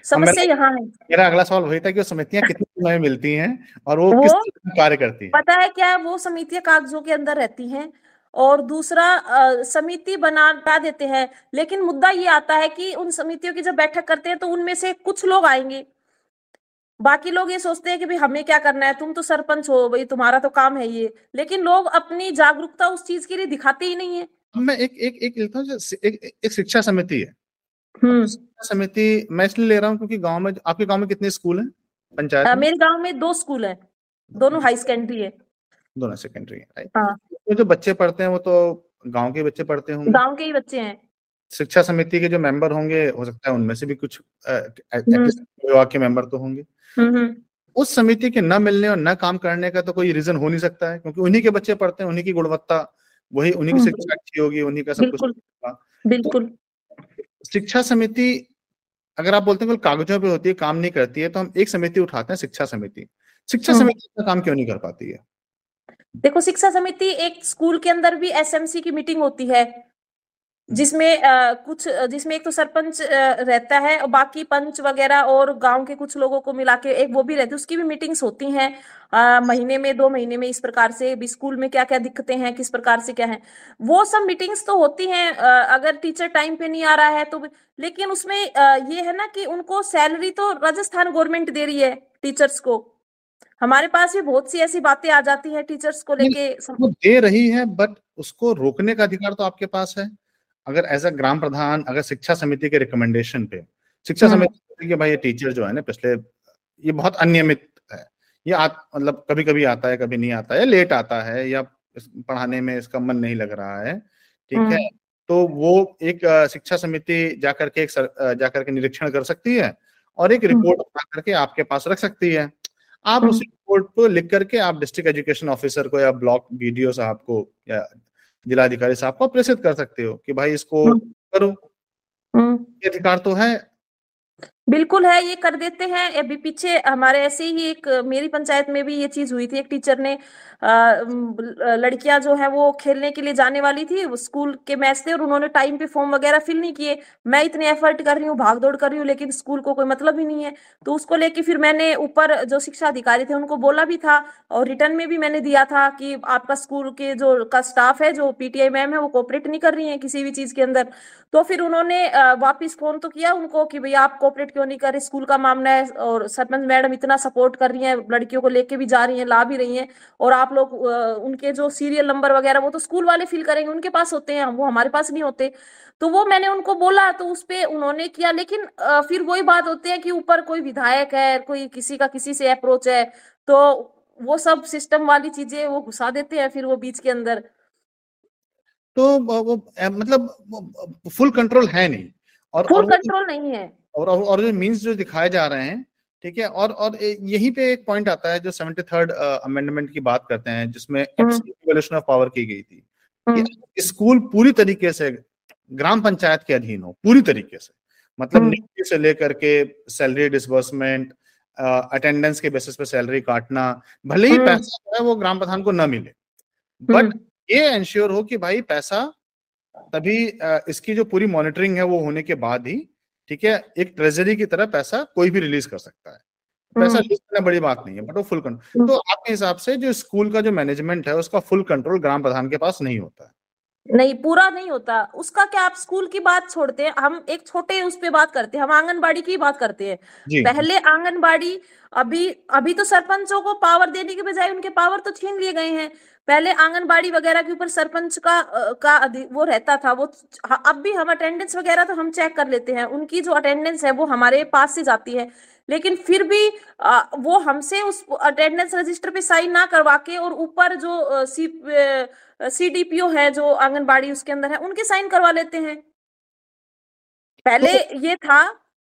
समस्या यहाँ है। मेरा अगला सवाल वही था कि वो समितियाँ कितने समय मिलती हैं और वो, वो किस कार्य करती हैं? पता है क्या वो समितियाँ कागजों के अंदर रहती हैं और दूसरा समिति बना देते हैं। लेकिन मुद्दा ये आता है कि उन समितियों की जब बैठक करते हैं तो उनमें से कुछ लोग आएँगे। बाकी लोग ये सोचते हैं कि भाई हमें क्या करना है? तुम तो सरपंच हो भाई तुम्हारा तो काम है ये। लेकिन लोग अपनी जागरूकता उस चीज़ के लिए दिखाते ही नहीं है। मैं एक एक एक लेता हूँ एक, एक शिक्षा समिति है। समिति मैं इसलिए ले रहा हूँ क्योंकि गाँव में आपके गाँव में कितने स्कूल हैं? पंचायत मेरे गाँव में दो स्कूल है। दोनों हाई सेकेंडरी है। दोनों सेकेंडरी है हाँ। तो जो बच्चे पढ़ते हैं वो तो गाँव के बच्चे पढ़ते होंगे। गाँव के ही बच्चे हैं। शिक्षा समिति के जो मेंबर होंगे हो सकता है उनमें से भी कुछ हम्म। विभाग के मेंबर तो होंगे। हम्म, हम्म। उस समिति के न मिलने और न काम करने का तो कोई रीजन हो नहीं सकता है क्योंकि उन्हीं के बच्चे पढ़ते हैं उन्हीं की गुणवत्ता वही उन्हीं की शिक्षा अच्छी होगी उन्हीं का सब कुछ बिल्कुल। शिक्षा समिति अगर आप बोलते हैं कागजों पे होती है काम नहीं करती है तो हम एक समिति उठाते हैं शिक्षा समिति। शिक्षा समिति का काम क्यों नहीं कर पाती है? देखो शिक्षा समिति एक स्कूल के अंदर भी एसएमसी की मीटिंग होती है। जिसमें आ, कुछ जिसमें एक तो सरपंच रहता है और बाकी पंच वगैरह और गाँव के कुछ लोगों को मिला के एक वो भी रहती है। उसकी भी मीटिंग्स होती हैं महीने में दो महीने में इस प्रकार से भी स्कूल में क्या क्या दिक्कतें हैं किस प्रकार से क्या है। वो सब मीटिंग्स तो होती हैं अगर टीचर टाइम पे नहीं आ रहा है तो लेकिन उसमें ये है ना कि उनको सैलरी तो राजस्थान गवर्नमेंट दे रही है टीचर्स को। हमारे पास भी बहुत सी ऐसी बातें आ जाती है टीचर्स को लेके। दे रही है बट उसको रोकने का अधिकार तो आपके पास है। अगर एज अ ग्राम प्रधान अगर शिक्षा समिति के रिकमेंडेशन पे शिक्षा हाँ। समिति के भाई ये टीचर जो है ना पिछले ये बहुत अनियमित है ये मतलब कभी कभी आता है कभी नहीं आता है लेट आता है या पढ़ाने में इसका मन नहीं लग रहा है ठीक है हाँ। तो वो एक शिक्षा समिति जाकर के एक जाकर के निरीक्षण कर सकती है और एक रिपोर्ट हाँ। बना करके आपके पास रख सकती है आप उस रिपोर्ट को लिख करके आप डिस्ट्रिक्ट एजुकेशन ऑफिसर को या ब्लॉक बीडीओ साहब को या जिलाधिकारी साहब को प्रेषित कर सकते हो कि भाई इसको हाँ। करो हाँ। ये अधिकार तो है बिल्कुल है, ये कर देते हैं। अभी पीछे हमारे ऐसे ही एक, मेरी पंचायत में भी ये चीज़ हुई थी। एक टीचर ने लड़कियाँ जो है वो खेलने के लिए जाने वाली थी स्कूल के मैच थे और उन्होंने टाइम पे फॉर्म वगैरह फिल नहीं किए। मैं इतने एफर्ट कर रही हूँ भाग दौड़ कर रही हूँ, लेकिन स्कूल को कोई मतलब ही नहीं है। तो उसको लेके फिर मैंने ऊपर जो शिक्षा अधिकारी थे, उनको बोला भी था और रिटर्न में भी मैंने दिया था कि आपका स्कूल के जो, का स्टाफ है, जो पीटीआई मैम है, वो कोऑपरेट नहीं कर रही है किसी भी चीज़ के अंदर। तो फिर उन्होंने वापिस फ़ोन तो किया उनको कि भैया आप कोऑपरेट क्यों नहीं कर रही? स्कूल का मामला है और सरपंच मैडम इतना सपोर्ट कर रही है लड़कियों को लेके भी जा रही है ला भी रही है और आप लोग उनके जो सीरियल नंबर वगैरह वो तो स्कूल वाले फिल करेंगे उनके पास होते हैं वो हमारे पास नहीं होते। तो वो मैंने उनको बोला तो उस पर उन्होंने किया लेकिन फिर वही बात होती है कि ऊपर कोई विधायक है कोई किसी का किसी से अप्रोच है तो वो सब सिस्टम वाली चीज़ें वो घुसा देते हैं फिर वो बीच के अंदर। तो वो मतलब फुल कंट्रोल है नहीं और फुल कंट्रोल नहीं है। और और जो मीन्स जो दिखाए जा रहे हैं ठीक है? और और यहीं पे एक पॉइंट आता है जो सेवेंटी थर्ड अमेंडमेंट की बात करते हैं जिसमें ऑफ़ पावर की गई थी। कि स्कूल पूरी तरीके से ग्राम पंचायत के अधीन हो पूरी तरीके से मतलब नियुक्ति से लेकर के सैलरी डिसबर्समेंट अटेंडेंस के बेसिस पे सैलरी काटना भले ही पैसा जो है वो ग्राम प्रधान को न मिले बट ये इंश्योर हो कि भाई पैसा तभी इसकी जो पूरी मॉनिटरिंग है वो होने के बाद ही ठीक है एक ट्रेजरी की तरह पैसा कोई भी रिलीज़ कर सकता है। पैसा रिलीज़ करना बड़ी बात नहीं है बट वो फुल कंट्रोल तो आपके हिसाब से जो स्कूल का जो मैनेजमेंट है उसका फुल कंट्रोल ग्राम प्रधान के पास नहीं होता है। नहीं पूरा नहीं होता। उसका क्या आप स्कूल की बात छोड़ते हैं? हम एक छोटे उस पे बात करते हैं हम आंगनबाड़ी की बात करते हैं। पहले आंगनबाड़ी अभी अभी तो सरपंचों को पावर देने के बजाय उनके पावर तो छीन लिए गए हैं। पहले आंगनबाड़ी वगैरह के ऊपर सरपंच का का वो रहता था वो अब भी हम अटेंडेंस वगैरह तो हम चेक कर लेते हैं उनकी जो अटेंडेंस है वो हमारे पास से जाती है लेकिन फिर भी आ, वो हमसे उस अटेंडेंस रजिस्टर पे साइन ना करवा के और ऊपर जो सी सी डी पी ओ है जो आंगनबाड़ी उसके अंदर है उनके साइन करवा लेते हैं। पहले ये था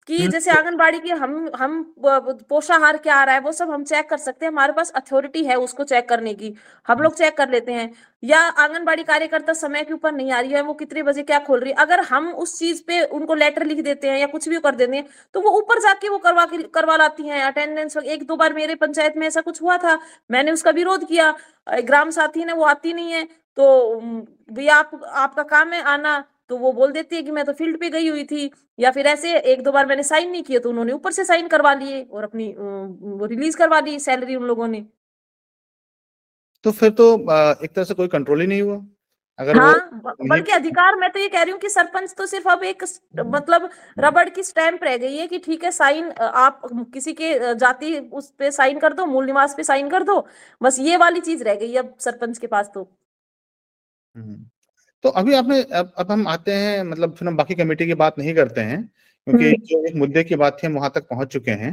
कि जैसे आंगनबाड़ी की हम हम पोषाहार क्या आ रहा है, वो सब हम चेक कर सकते हैं। हमारे पास अथॉरिटी है उसको चेक करने की। हम लोग चेक कर लेते हैं। या आंगनबाड़ी कार्यकर्ता समय के ऊपर नहीं आ रही है, वो कितने बजे क्या खोल रही है? अगर हम उस चीज़ पे उनको लेटर लिख देते हैं या कुछ भी कर देते हैं तो वो ऊपर जाके वो करवा के, करवा लाती हैं। अटेंडेंस एक दो बार मेरे पंचायत में ऐसा कुछ हुआ था, मैंने उसका विरोध किया। ग्राम साथी ने, वो आती नहीं है तो भैया आप, आपका काम है, आना। तो वो बोल देती है कि मैं तो फ़ील्ड पे गई हुई थी या फिर ऐसे एक दो बार मैंने साइन नहीं किया तो उन्होंने ऊपर से साइन करवा लिए और अपनी वो रिलीज़ करवा ली सैलरी उन लोगों ने। तो फिर तो एक तरह से कोई कंट्रोल ही नहीं हुआ। अगर हाँ बल्कि अधिकार मैं तो ये कह रही हूँ कि सरपंच तो सिर्फ़ अब एक मतलब रबड़ की स्टैंप रह गई है कि ठीक है साइन आप किसी के जाति उस पे साइन कर दो मूल निवास पे साइन कर दो बस ये वाली चीज़ रह गई अब सरपंच के पास तो। हम्म। तो अभी आपने अब, अब हम आते हैं मतलब फिर हम बाकी कमेटी की बात नहीं करते हैं क्योंकि हम्म। जो एक मुद्दे की बात थी हम वहाँ तक पहुँच चुके हैं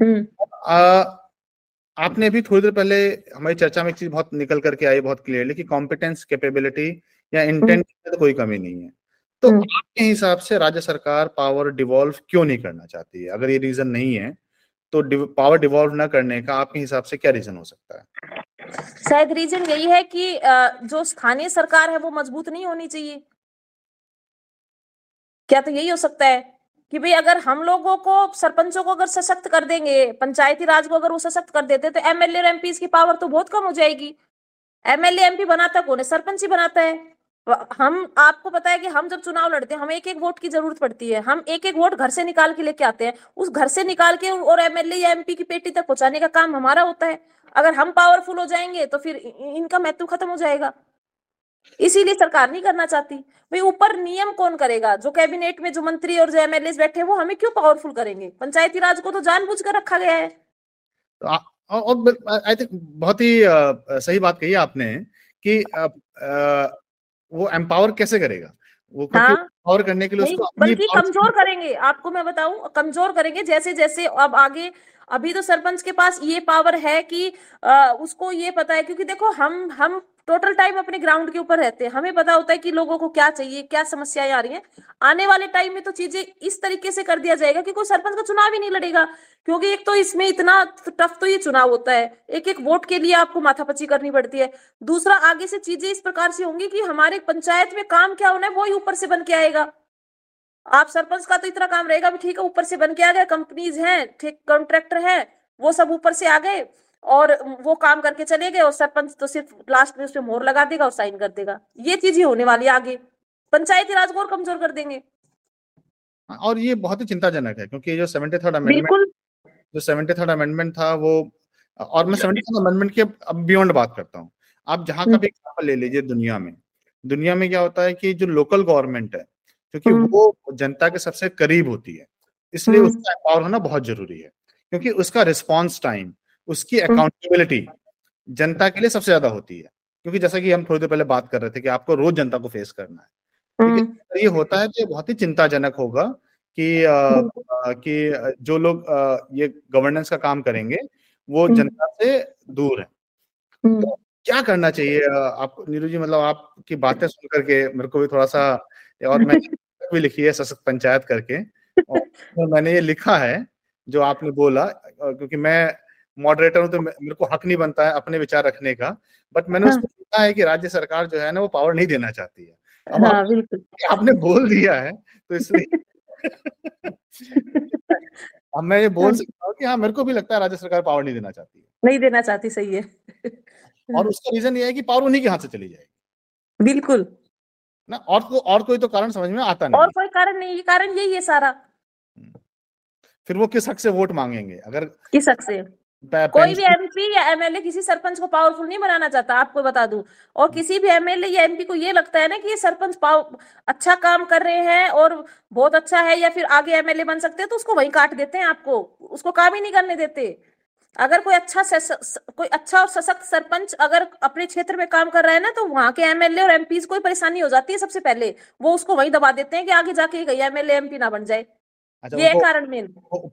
हम्म। आ, आपने अभी थोड़ी देर पहले हमारी चर्चा में एक चीज़ बहुत निकल करके आई बहुत क्लियरली कि कॉम्पिटेंस कैपेबिलिटी या इंटेंट हम्म। तो कोई कमी नहीं है तो आपके हिसाब से राज्य सरकार पावर डिवॉल्व क्यों नहीं करना चाहती है अगर ये रीजन नहीं है तो पावर डिवॉल्व ना करने का आपके हिसाब से क्या रीजन हो सकता है शायद रीजन यही है कि जो स्थानीय सरकार है वो मज़बूत नहीं होनी चाहिए। क्या तो यही हो सकता है कि भाई अगर हम लोगों को, सरपंचों को अगर सशक्त कर देंगे, पंचायती राज को अगर वो सशक्त कर देते तो एमएलए और एमपी की पावर तो बहुत कम हो जाएगी। एमएलए, एमपी बनाता कौन है? सरपंच ही बनाता है। हम, आपको पता है कि हम जब चुनाव लड़ते हैं, हमें एक एक वोट की ज़रूरत पड़ती है। हम एक एक वोट घर से निकाल के लेके आते हैं। उस घर से निकाल के और एमएलए या एमपी की पेटी तक पहुँचाने का काम हमारा होता है। अगर हम पावरफुल हो जाएँगे तो फिर इनका महत्व खत्म हो जाएगा। इसीलिए सरकार नहीं करना चाहती। भाई, ऊपर नियम कौन करेगा? जो कैबिनेट में जो मंत्री और जो एमएलए बैठे वो हमें क्यों पावरफुल करेंगे? पंचायती राज को तो जानबूझ कर रखा गया है। आई थिंक बहुत ही सही बात कही आपने कि वो एम्पावर कैसे करेगा? वो हाँ, और करने के लिए उसको बल्कि कमज़ोर करेंगे आपको मैं बताऊँ कमज़ोर करेंगे जैसे जैसे अब आगे अभी तो सरपंच के पास ये पावर है कि आ, उसको ये पता है क्योंकि देखो हम हम टोटल टाइम अपने ग्राउंड के ऊपर रहते हैं। हमें पता होता है कि लोगों को क्या चाहिए क्या समस्याएँ आ रही हैं। आने वाले टाइम में तो चीज़ें इस तरीके से कर दिया जाएगा कि कोई सरपंच का चुनाव ही नहीं लड़ेगा। क्योंकि एक तो इसमें इतना टफ तो ये चुनाव होता है। एक एक वोट के लिए आपको माथापच्ची करनी पड़ती है। दूसरा आगे से चीज़ें इस प्रकार से होंगी कि हमारे पंचायत में काम क्या होना है वो ही ऊपर से बन के आएगा। आप सरपंच का तो इतना काम रहेगा भी ठीक है ऊपर से बन के आ गए कंपनीज़ हैं ठीक कॉन्ट्रैक्टर है वो सब ऊपर से आ गए और वो काम करके चले गए और सरपंच तो सिर्फ़ लास्ट में उसमें मोहर लगा देगा और साइन कर देगा। ये चीज़ ही होने वाली आगे। पंचायती राज को और कमज़ोर कर देंगे। और ये बहुत ही चिंताजनक है क्योंकि जो सेवेंटी थर्ड अमेंडमेंट जो सेवेंटी थर्ड अमेंडमेंट था वो और मैं सेवेंटी थर्ड अमेंडमेंट के अब बियॉन्ड बात करता हूँ। आप जहाँ का भी एग्ज़ाम्पल ले लीजिए दुनिया में। दुनिया में क्या होता है कि जो लोकल गवर्नमेंट है क्योंकि हम्म। वो जनता के सबसे करीब होती है। इसलिए हम्म। उसका एम्पावर होना बहुत ज़रूरी है क्योंकि उसका रिस्पॉन्स टाइम उसकी अकाउंटेबिलिटी हम्म। जनता के लिए सबसे ज़्यादा होती है। क्योंकि जैसा कि हम थोड़ी देर पहले बात कर रहे थे कि आपको रोज जनता को फेस करना है। ठीक है ये होता है तो बहुत ही चिंताजनक होगा कि आ, कि जो लोग आ, ये गवर्नेंस का काम करेंगे वो जनता से दूर है। तो क्या करना चाहिए? आप नीरू जी मतलब आपकी बातें सुन करके मेरे को भी थोड़ा सा और मैंने भी लिखी है सशक्त पंचायत करके। और तो मैंने ये लिखा है जो आपने बोला क्योंकि मैं मॉडरेटर हूँ तो मेरे को हक नहीं बनता है अपने विचार रखने का। बट मैंने हाँ। उसको लिखा है कि राज्य सरकार जो है ना वो पावर नहीं देना चाहती है। अब हाँ, आप, आपने बोल दिया है तो इसलिए अब मैं ये बोल सकता हूँ कि हाँ मेरे को भी लगता है राज्य सरकार पावर नहीं देना चाहती है। नहीं देना चाहती सही है। और उसका रीजन ये है कि पावर उन्हीं के हाथ से चली जाएगी। बिल्कुल। ना और को, और कोई तो कारण समझ में आता नहीं और कोई कारण नहीं ये कारण यही है सारा। फिर वो किस हक से वोट मांगेंगे? अगर किस हक से? कोई भी एमपी या एमएलए किसी सरपंच को पावरफुल नहीं बनाना चाहता आपको बता दूँ। और किसी भी एमएलए या एमपी को ये लगता है ना कि ये सरपंच पाव अच्छा काम कर रहे हैं और बहुत अच्छा है या फिर आगे एमएलए बन सकते हैं तो उसको वहीं काट देते हैं आपको। उसको काम ही नहीं करने देते। अगर कोई अच्छा कोई अच्छा और सशक्त सरपंच अगर अपने क्षेत्र में काम कर रहा है ना तो वहाँ के एमएलए और एमपी को परेशानी हो जाती है सबसे पहले। वो उसको वही दबा देते हैं कि आगे जाके एमएलए एमपी ना बन जाए। अच्छा, ये कारण मेन।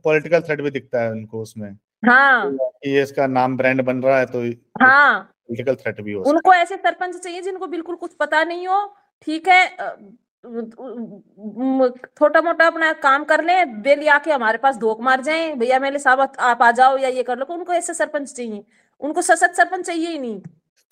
पॉलिटिकल थ्रेड भी दिखता है उनको उसमें। हाँ। ये इसका नाम ब्रांड बन रहा है तो हाँ। पॉलिटिकल थ्रेट भी हो उनको ऐसे सरपंच चाहिए जिनको बिल्कुल कुछ पता नहीं हो ठीक है छोटा मोटा अपना काम कर ले बेली आके हमारे पास धोख मार जाए, भैया मेरे साहब आप आ जाओ या ये कर लो। उनको ऐसे सरपंच चाहिए। उनको सशक्त सरपंच चाहिए ही नहीं।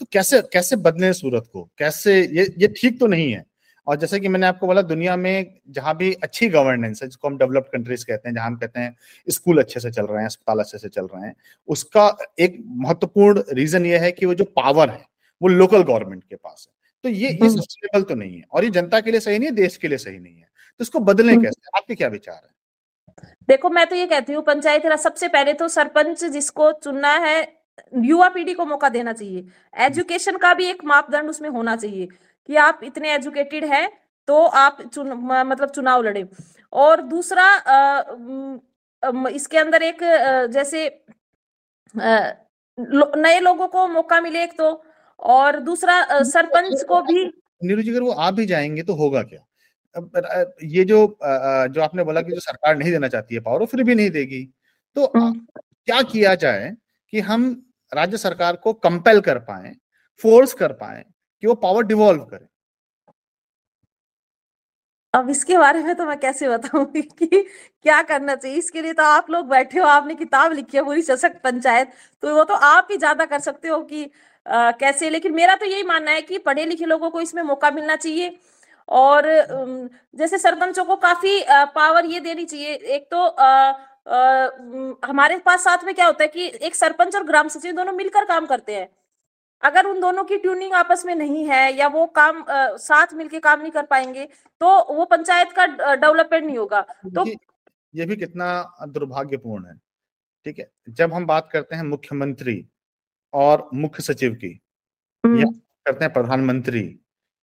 तो कैसे कैसे बदले सूरत को? कैसे, ये ये ठीक तो नहीं है। और जैसे कि मैंने आपको बोला, दुनिया में जहाँ भी अच्छी गवर्नेंस है, जिसको हम डेवलप्ड कंट्रीज़ कहते हैं, जहाँ हम कहते हैं स्कूल अच्छे से चल रहे हैं, अस्पताल अच्छे से चल रहे हैं, उसका एक महत्वपूर्ण रीजन ये है कि वो जो पावर है, वो लोकल गवर्नमेंट के पास है। तो ये ये सस्टेनेबल हम्म। तो नहीं है और ये जनता के लिए सही नहीं है देश के लिए सही नहीं है। तो इसको बदलें हम्म। कैसे? आपके क्या विचार है? देखो मैं तो ये कहती हूँ पंचायत राज सबसे पहले तो सरपंच जिसको चुनना है युवा पीढ़ी को मौका देना चाहिए। एजुकेशन का भी एक मापदंड उसमें होना चाहिए कि आप इतने एजुकेटेड हैं तो आप चुन मतलब चुनाव लड़े। और दूसरा इसके अंदर एक जैसे नए लोगों को मौका मिले एक तो और दूसरा सरपंच को भी नीरू जी अगर वो आप भी जाएँगे तो होगा क्या? ये जो जो आपने बोला कि जो सरकार नहीं देना चाहती है पावर वो फिर भी नहीं देगी। तो हम्म। क्या किया जाए कि हम राज्य सरकार को कंपेल कर पाए फोर्स कर पाए कि वो पावर डिवॉल्व करे? अब इसके बारे में तो मैं कैसे बताऊँगी कि क्या करना चाहिए? इसके लिए तो आप लोग बैठे हो आपने किताब लिखी है पूरी सशक्त पंचायत तो वो तो आप ही ज़्यादा कर सकते हो कि आ, कैसे? लेकिन मेरा तो यही मानना है कि पढ़े लिखे लोगों को इसमें मौका मिलना चाहिए और जैसे सरपंचों को काफ़ी पावर ये देनी चाहिए। एक तो आ, आ, हमारे पास साथ में क्या होता है कि एक सरपंच और ग्राम सचिव दोनों मिलकर काम करते हैं। अगर उन दोनों की ट्यूनिंग आपस में नहीं है या वो काम आ, साथ मिलके काम नहीं कर पाएँगे तो वो पंचायत का डेवलपमेंट नहीं होगा। तो ये भी कितना दुर्भाग्यपूर्ण है। ठीक है? जब हम बात करते हैं मुख्यमंत्री और मुख्य सचिव की हम्म। या करते हैं प्रधानमंत्री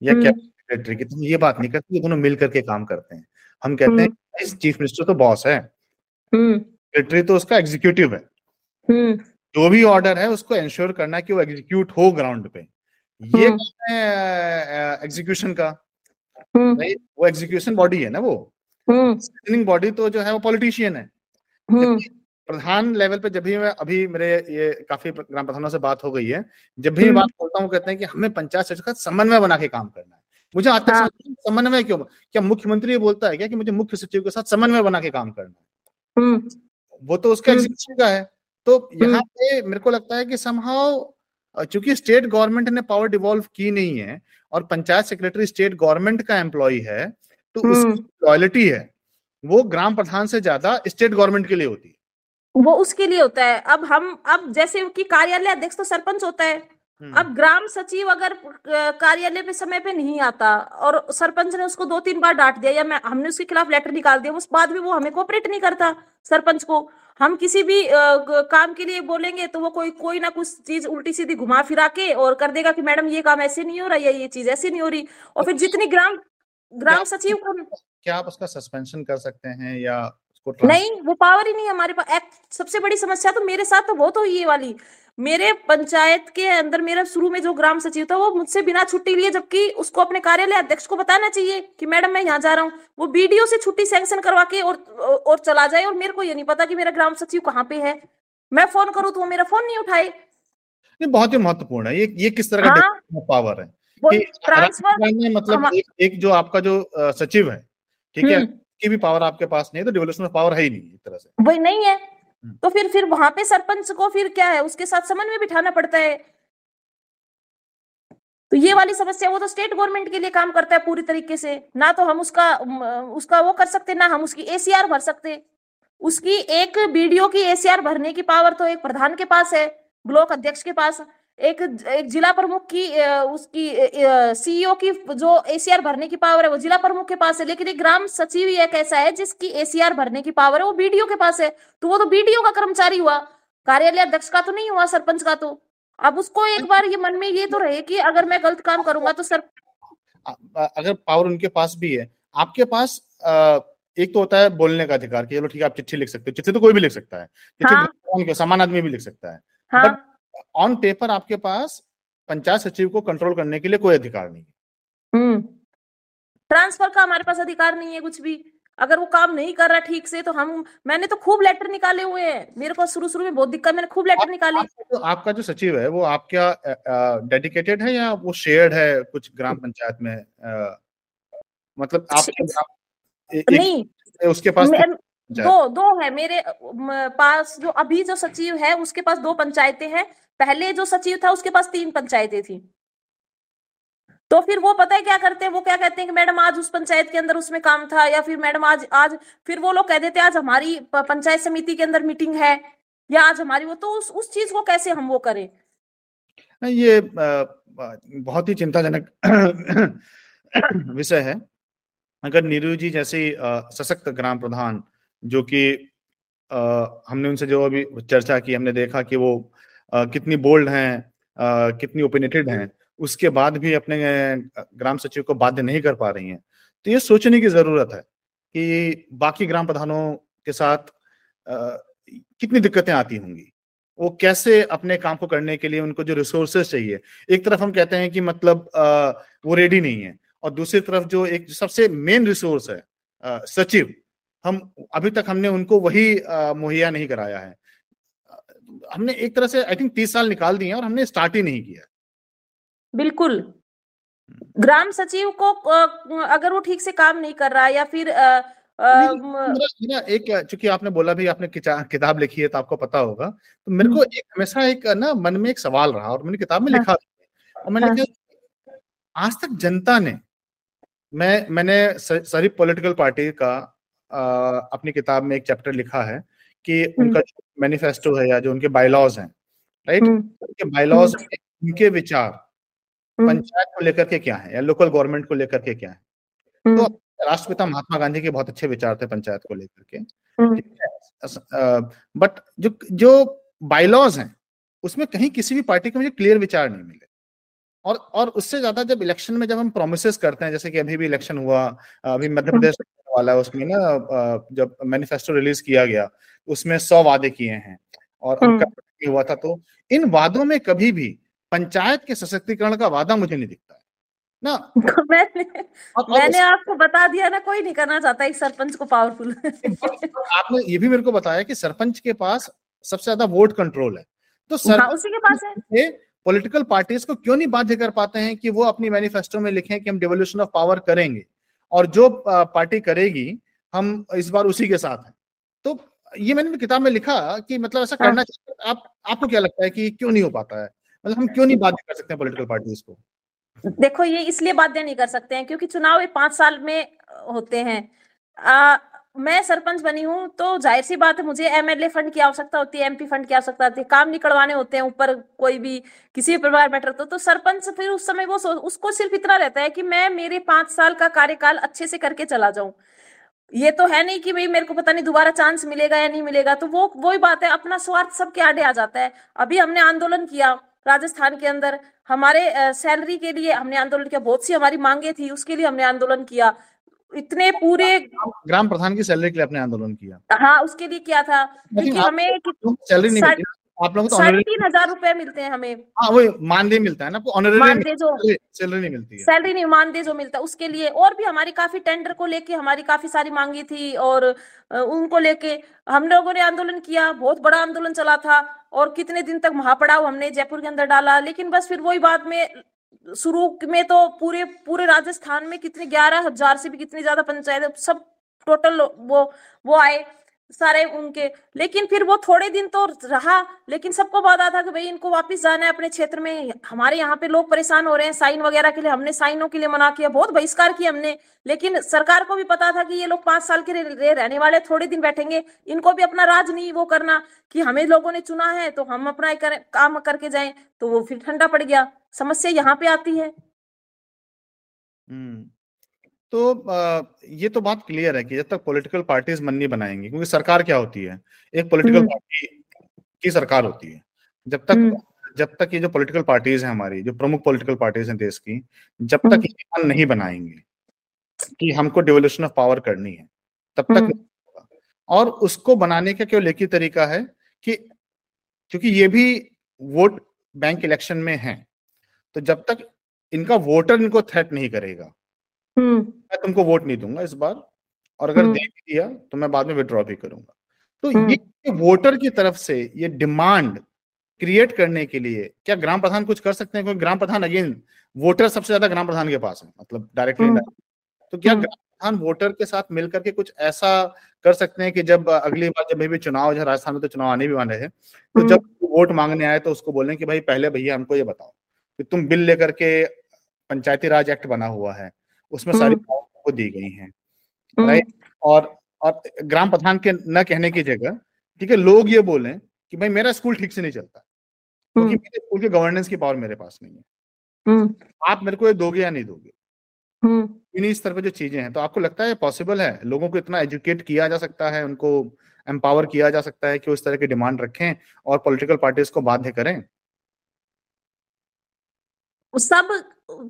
या कैबिनेट हम्म। सेक्रेटरी की तो ये बात नहीं करते दोनों मिल करके काम करते हैं हम कहते हैं चीफ हम्म। मिनिस्टर तो बॉस है सेक्रेटरी तो उसका एग्जीक्यूटिव है जो भी ऑर्डर है उसको इंश्योर करना कि वो एग्जीक्यूट हो ग्राउंड पे ये एग्जीक्यूशन हम्म। का हम्म। वो एग्जीक्यूशन बॉडी है ना वो बॉडी हम्म। तो जो है वो पॉलिटिशियन है प्रधान लेवल पे जब भी मैं अभी मेरे ये काफ़ी ग्राम प्रधानों से बात हो गई है जब भी मैं बात बोलता हूँ कहते हैं कि हमें पंचायत सचिव का समन्वय बना के काम करना है। मुझे आता है हाँ। समन्वय क्यों? क्या मुख्यमंत्री बोलता है क्या कि मुझे मुख्य सचिव के साथ समन्वय बना के काम करना है? वो तो उसका एग्जीक्यूशन का है। तो हम्म। यहाँ पे मेरे को लगता है कि समहाउ चूँकि स्टेट गवर्नमेंट ने पावर डिवॉल्व की नहीं है और पंचायत सेक्रेटरी स्टेट गवर्नमेंट का एम्प्लॉय है तो उसकी लॉयलिटी हम्म। है वो ग्राम प्रधान से ज़्यादा स्टेट गवर्नमेंट के लिए होती है। वो उसके लिए होता है। अब हम अब जैसे कि कार्यालय अध्यक्ष तो सरपंच होता है। हम्म। अब ग्राम सचिव अगर कार्यालय पे समय पे नहीं आता और सरपंच ने उसको दो तीन बार डांट दिया या मैं हमने उसके खिलाफ लेटर निकाल दिया उस बाद में वो हमें कोऑपरेट नहीं करता सरपंच को। हम किसी भी काम के लिए बोलेंगे तो वो कोई कोई ना कुछ चीज़ उल्टी सीधी घुमा फिरा के और कर देगा कि मैडम ये काम ऐसे नहीं हो रहा या ये चीज़ ऐसे नहीं हो रही। और फिर जितनी ग्राम ग्राम सचिव को क्या आप उसका सस्पेंशन कर सकते हैं या नहीं वो पावर ही नहीं हमारे पास। एक्ट सबसे बड़ी समस्या तो मेरे साथ तो बहुत हुई ये वाली। मेरे पंचायत के अंदर मेरा शुरू में जो ग्राम सचिव था वो मुझसे बिना छुट्टी लिए जबकि उसको अपने कार्यालय अध्यक्ष को बताना चाहिए कि मैडम मैं यहाँ जा रहा हूँ। वो बीडीओ से छुट्टी सैंक्शन करवा के और और चला जाए और मेरे को ये नहीं पता कि मेरा ग्राम सचिव कहाँ पे है। मैं फ़ोन करूँ तो वो मेरा फ़ोन नहीं उठाए। ये बहुत ही महत्वपूर्ण है। ये ये किस तरह का हाँ, पावर है? ट्रांसफ़र मतलब एक, एक जो आपका जो सचिव है ठीक है? हम्म। की भी पावर आपके पास नहीं है तो डेवलपमेंट पावर है ही नहीं एक तरह से। वही नहीं है। हम्म। तो फिर फिर वहाँ पे सरपंच को फिर क्या है? उसके साथ समन्वय बिठाना पड़ता है। तो ये वाली समस्या वो तो स्टेट गवर्नमेंट के लिए काम करता है पूरी तरीके से। ना तो हम उसका उसका वो कर सकते ना हम उसकी एसीआर भर सकते। उसकी एक वीडियो की एसीआर भरने की पावर तो एक प्रधान के पास है ब्लॉक अध्यक्ष के पास। एक एक जिला प्रमुख की उसकी सीईओ की जो एसीआर भरने की पावर है वो जिला प्रमुख के पास है लेकिन एक ग्राम सचिव एक ऐसा है जिसकी एसीआर भरने की पावर है वो बीडीओ के पास है तो वो तो बीडीओ का कर्मचारी हुआ कार्यालय अध्यक्ष का तो नहीं हुआ सरपंच का तो अब उसको एक बार ये मन में ये तो रहे कि अगर मैं गलत काम करूँगा तो सर अगर पावर उनके पास भी है आपके पास एक तो होता है बोलने का अधिकार कि चलो ठीक है आप चिट्ठी लिख सकते हो चिट्ठी तो कोई भी लिख सकता है चिट्ठी हाँ। सामान आदमी भी लिख सकता है हाँ। बट ऑन पेपर आपके पास पंचायत सचिव को कंट्रोल करने के लिए कोई अधिकार नहीं है। ट्रांसफ़र हम्म। का हमारे पास अधिकार नहीं है कुछ भी। अगर वो काम नहीं कर रहा ठीक से तो हम मैंने तो खूब लेटर निकाले हुए हैं। मेरे को शुरू शुरू में बहुत दिक्कत मैंने खूब लेटर निकाले। तो आपका जो सचिव है वो आपका डेडिकेटेड है या वो शेयर्ड है कुछ ग्राम पंचायत में आ, मतलब आप, आप ए, नहीं। उसके पास दो दो है मेरे पास जो अभी जो सचिव है उसके पास दो पंचायतें हैं। पहले जो सचिव था उसके पास तीन पंचायतें थी। तो फिर वो पता है क्या करते हैं? वो क्या कहते हैं कि मैडम आज उस पंचायत के अंदर उसमें काम था या फिर मैडम आज आज फिर वो लोग कह देते हैं आज हमारी पंचायत समिति के अंदर मीटिंग है या आज हमारी वो तो उस उस चीज़ को कैसे हम वो करें? ये बहुत ही चिंताजनक विषय है। अगर नीरू जी जैसे सशक्त ग्राम प्रधान जो कि हमने उनसे जो अभी चर्चा की हमने देखा कि वो आ, कितनी बोल्ड हैं कितनी ओपिनेटेड हैं उसके बाद भी अपने ग्राम सचिव को बाध्य नहीं कर पा रही हैं। तो ये सोचने की ज़रूरत है कि बाकी ग्राम प्रधानों के साथ आ, कितनी दिक्कतें आती होंगी? वो कैसे अपने काम को करने के लिए उनको जो रिसोर्सेस चाहिए? एक तरफ़ हम कहते हैं कि मतलब आ, वो रेडी नहीं है और दूसरी तरफ़ जो एक सबसे मेन रिसोर्स है आ, सचिव हम अभी तक हमने उनको वही मुहैया नहीं कराया है हमने एक तरह से आई थिंक तीस साल निकाल दिए और हमने स्टार्ट ही नहीं किया बिल्कुल हम्म। ग्राम सचिव को अगर वो ठीक से काम नहीं कर रहा या फिर आ, मेरा एक चूँकि आपने बोला भी आपने किताब लिखी है तो आपको पता होगा तो मेरे को हम्म। एक हमेशा एक ना मन में एक सवाल रहा और मैंने किताब में हाँ। लिखा और मैंने हाँ। आज तक जनता ने मैं मैंने सारी पॉलिटिकल पार्टी का अपनी किताब में एक चैप्टर लिखा है कि हम्म। उनका जो मैनिफेस्टो है या जो उनके बायलॉज हैं राइट? हम्म। उनके बायलॉज उनके विचार हम्म। पंचायत को लेकर के क्या है या लोकल गवर्नमेंट को लेकर के क्या है? तो राष्ट्रपिता महात्मा गांधी के बहुत अच्छे विचार थे पंचायत को लेकर के बट जो जो बायलॉज हैं उसमें कहीं किसी भी पार्टी के मुझे क्लियर विचार नहीं मिले। और और उससे ज़्यादा जब इलेक्शन में जब हम प्रोमिस करते हैं जैसे कि अभी भी इलेक्शन हुआ अभी मध्य प्रदेश वाला है उसमें ना जब मैनिफेस्टो रिलीज़ किया गया उसमें सौ वादे किए हैं और हम्म। हुआ था तो इन वादों में कभी भी पंचायत के सशक्तिकरण का वादा मुझे नहीं दिखता है ना? तो मैंने और, मैंने आपको बता दिया ना कोई नहीं करना चाहता एक सरपंच को पावरफुल आपने ये भी मेरे को बताया कि सरपंच के पास सबसे ज़्यादा वोट कंट्रोल है तो सर हाँ, उसी के पास है। पॉलिटिकल पार्टीज़ को क्यों नहीं बाध्य कर पाते हैं कि वो अपनी मैनिफेस्टो में लिखें कि हम डिवोल्यूशन ऑफ़ पावर करेंगे? और जो पार्टी करेगी हम इस बार उसी के साथ हैं। तो ये मैंने किताब में लिखा कि मतलब ऐसा करना हाँ। चाहिए आप आपको क्या लगता है कि क्यों नहीं हो पाता है? मतलब हम क्यों नहीं बाध्य कर सकते हैं पॉलिटिकल पार्टीज़ को? देखो ये इसलिए बाध्य नहीं कर सकते हैं क्योंकि चुनाव ये पाँच साल में होते हैं। आ, मैं सरपंच बनी हूँ तो ज़ाहिर सी बात है मुझे एमएलए फंड की आवश्यकता होती है एमपी फंड की आवश्यकता होती है काम निकलवाने होते हैं ऊपर कोई भी किसी भी परिवार मैटर तो, तो सरपंच फिर उस समय वो उसको सिर्फ़ इतना रहता है कि मैं मेरे पाँच साल का कार्यकाल अच्छे से करके चला जाऊँ। ये तो है नहीं कि भाई मेरे को पता नहीं दोबारा चांस मिलेगा या नहीं मिलेगा तो वो वही बात है अपना स्वार्थ सबके आड़े आ जाता है। अभी हमने आंदोलन किया राजस्थान के अंदर हमारे सैलरी के लिए हमने आंदोलन किया बहुत सी हमारी मांगे थी उसके लिए हमने आंदोलन किया। इतने पूरे ग्राम प्रधान की सैलरी के लिए अपने आंदोलन किया। हाँ उसके लिए किया था क्योंकि हमें सैलरी नहीं मिलती आप लोगों को साढ़े तीन हज़ार रुपए मिलते हैं हमें। हाँ वो मानदेय मिलता है ना मानदेय जो सैलरी नहीं मिलती है। सैलरी नहीं मानदेय जो मिलता है उसके लिए और भी हमारी काफ़ी टेंडर को लेके हमारी काफ़ी सारी मांगी थी और उनको लेके हम लोगों ने आंदोलन किया बहुत बड़ा आंदोलन चला था और कितने दिन तक महापड़ाव हमने जयपुर के अंदर डाला लेकिन बस फिर वही बात में शुरू में तो पूरे पूरे राजस्थान में कितने ग्यारह हज़ार से भी कितनी ज़्यादा पंचायत, सब टोटल वो वो आए। सारे उनके। लेकिन फिर वो थोड़े दिन तो रहा लेकिन सबको पता था कि भाई इनको वापस जाना है अपने क्षेत्र में। हमारे यहाँ पे लोग परेशान हो रहे हैं साइन वगैरह के लिए हमने साइनों के लिए मना किया बहुत बहिष्कार किया हमने। लेकिन सरकार को भी पता था कि ये लोग पाँच साल के लिए रहने वाले थोड़े दिन बैठेंगे। इनको भी अपना राज नहीं वो करना कि हमें लोगों ने चुना है तो हम अपना कर, काम करके जाए। तो वो फिर ठंडा पड़ गया। समस्या यहाँ पे आती है। हम्म। तो ये तो बात क्लियर है कि जब तक पॉलिटिकल पार्टीज़ मन नहीं बनाएँगी क्योंकि सरकार क्या होती है एक पॉलिटिकल हम्म। पार्टी की सरकार होती है जब तक हम्म। जब तक ये जो पॉलिटिकल पार्टीज़ हैं हमारी जो प्रमुख पॉलिटिकल पार्टीज़ हैं देश की जब तक हम्म। ये मन नहीं बनाएँगे कि हमको डिवोल्यूशन ऑफ़ पावर करनी है तब तक और उसको बनाने का केवल एक ही तरीका है कि क्योंकि ये भी वोट बैंक इलेक्शन में है तो जब तक इनका वोटर इनको थ्रेट नहीं करेगा। मैं तुमको वोट नहीं दूँगा इस बार और अगर हम्म। दे दिया तो मैं बाद में विड्रॉ भी करूँगा। तो हम्म। ये वोटर की तरफ़ से ये डिमांड क्रिएट करने के लिए क्या ग्राम प्रधान कुछ कर सकते हैं? क्योंकि ग्राम प्रधान अगेन वोटर सबसे ज़्यादा ग्राम प्रधान के पास है मतलब डायरेक्टली तो क्या ग्राम प्रधान वोटर के साथ मिलकर के कुछ ऐसा कर सकते हैं कि जब अगली बार जब भी चुनाव है राजस्थान में तो चुनाव आने भी वाले हैं तो जब वोट मांगने आए तो उसको बोलें कि भाई पहले भैया हमको ये बताओ कि तुम बिल लेकर के पंचायती राज एक्ट बना हुआ है उसमें सारी हम्म। को दी गई हैं राइट हम्म। और और ग्राम प्रधान के न कहने की जगह ठीक है लोग ये बोले कि भाई मेरा स्कूल ठीक से नहीं चलता क्योंकि हम्म। मेरे स्कूल के गवर्नेंस की पावर मेरे पास नहीं है। आप मेरे को ये दोगे या नहीं दोगे? इन्हीं स्तर पर जो चीज़ें हैं तो आपको लगता है पॉसिबल है? लोगों को इतना एजुकेट किया जा सकता है उनको एम्पावर किया जा सकता है कि उस तरह की डिमांड रखें और पॉलिटिकल पार्टीज़ को बाध्य करें? सब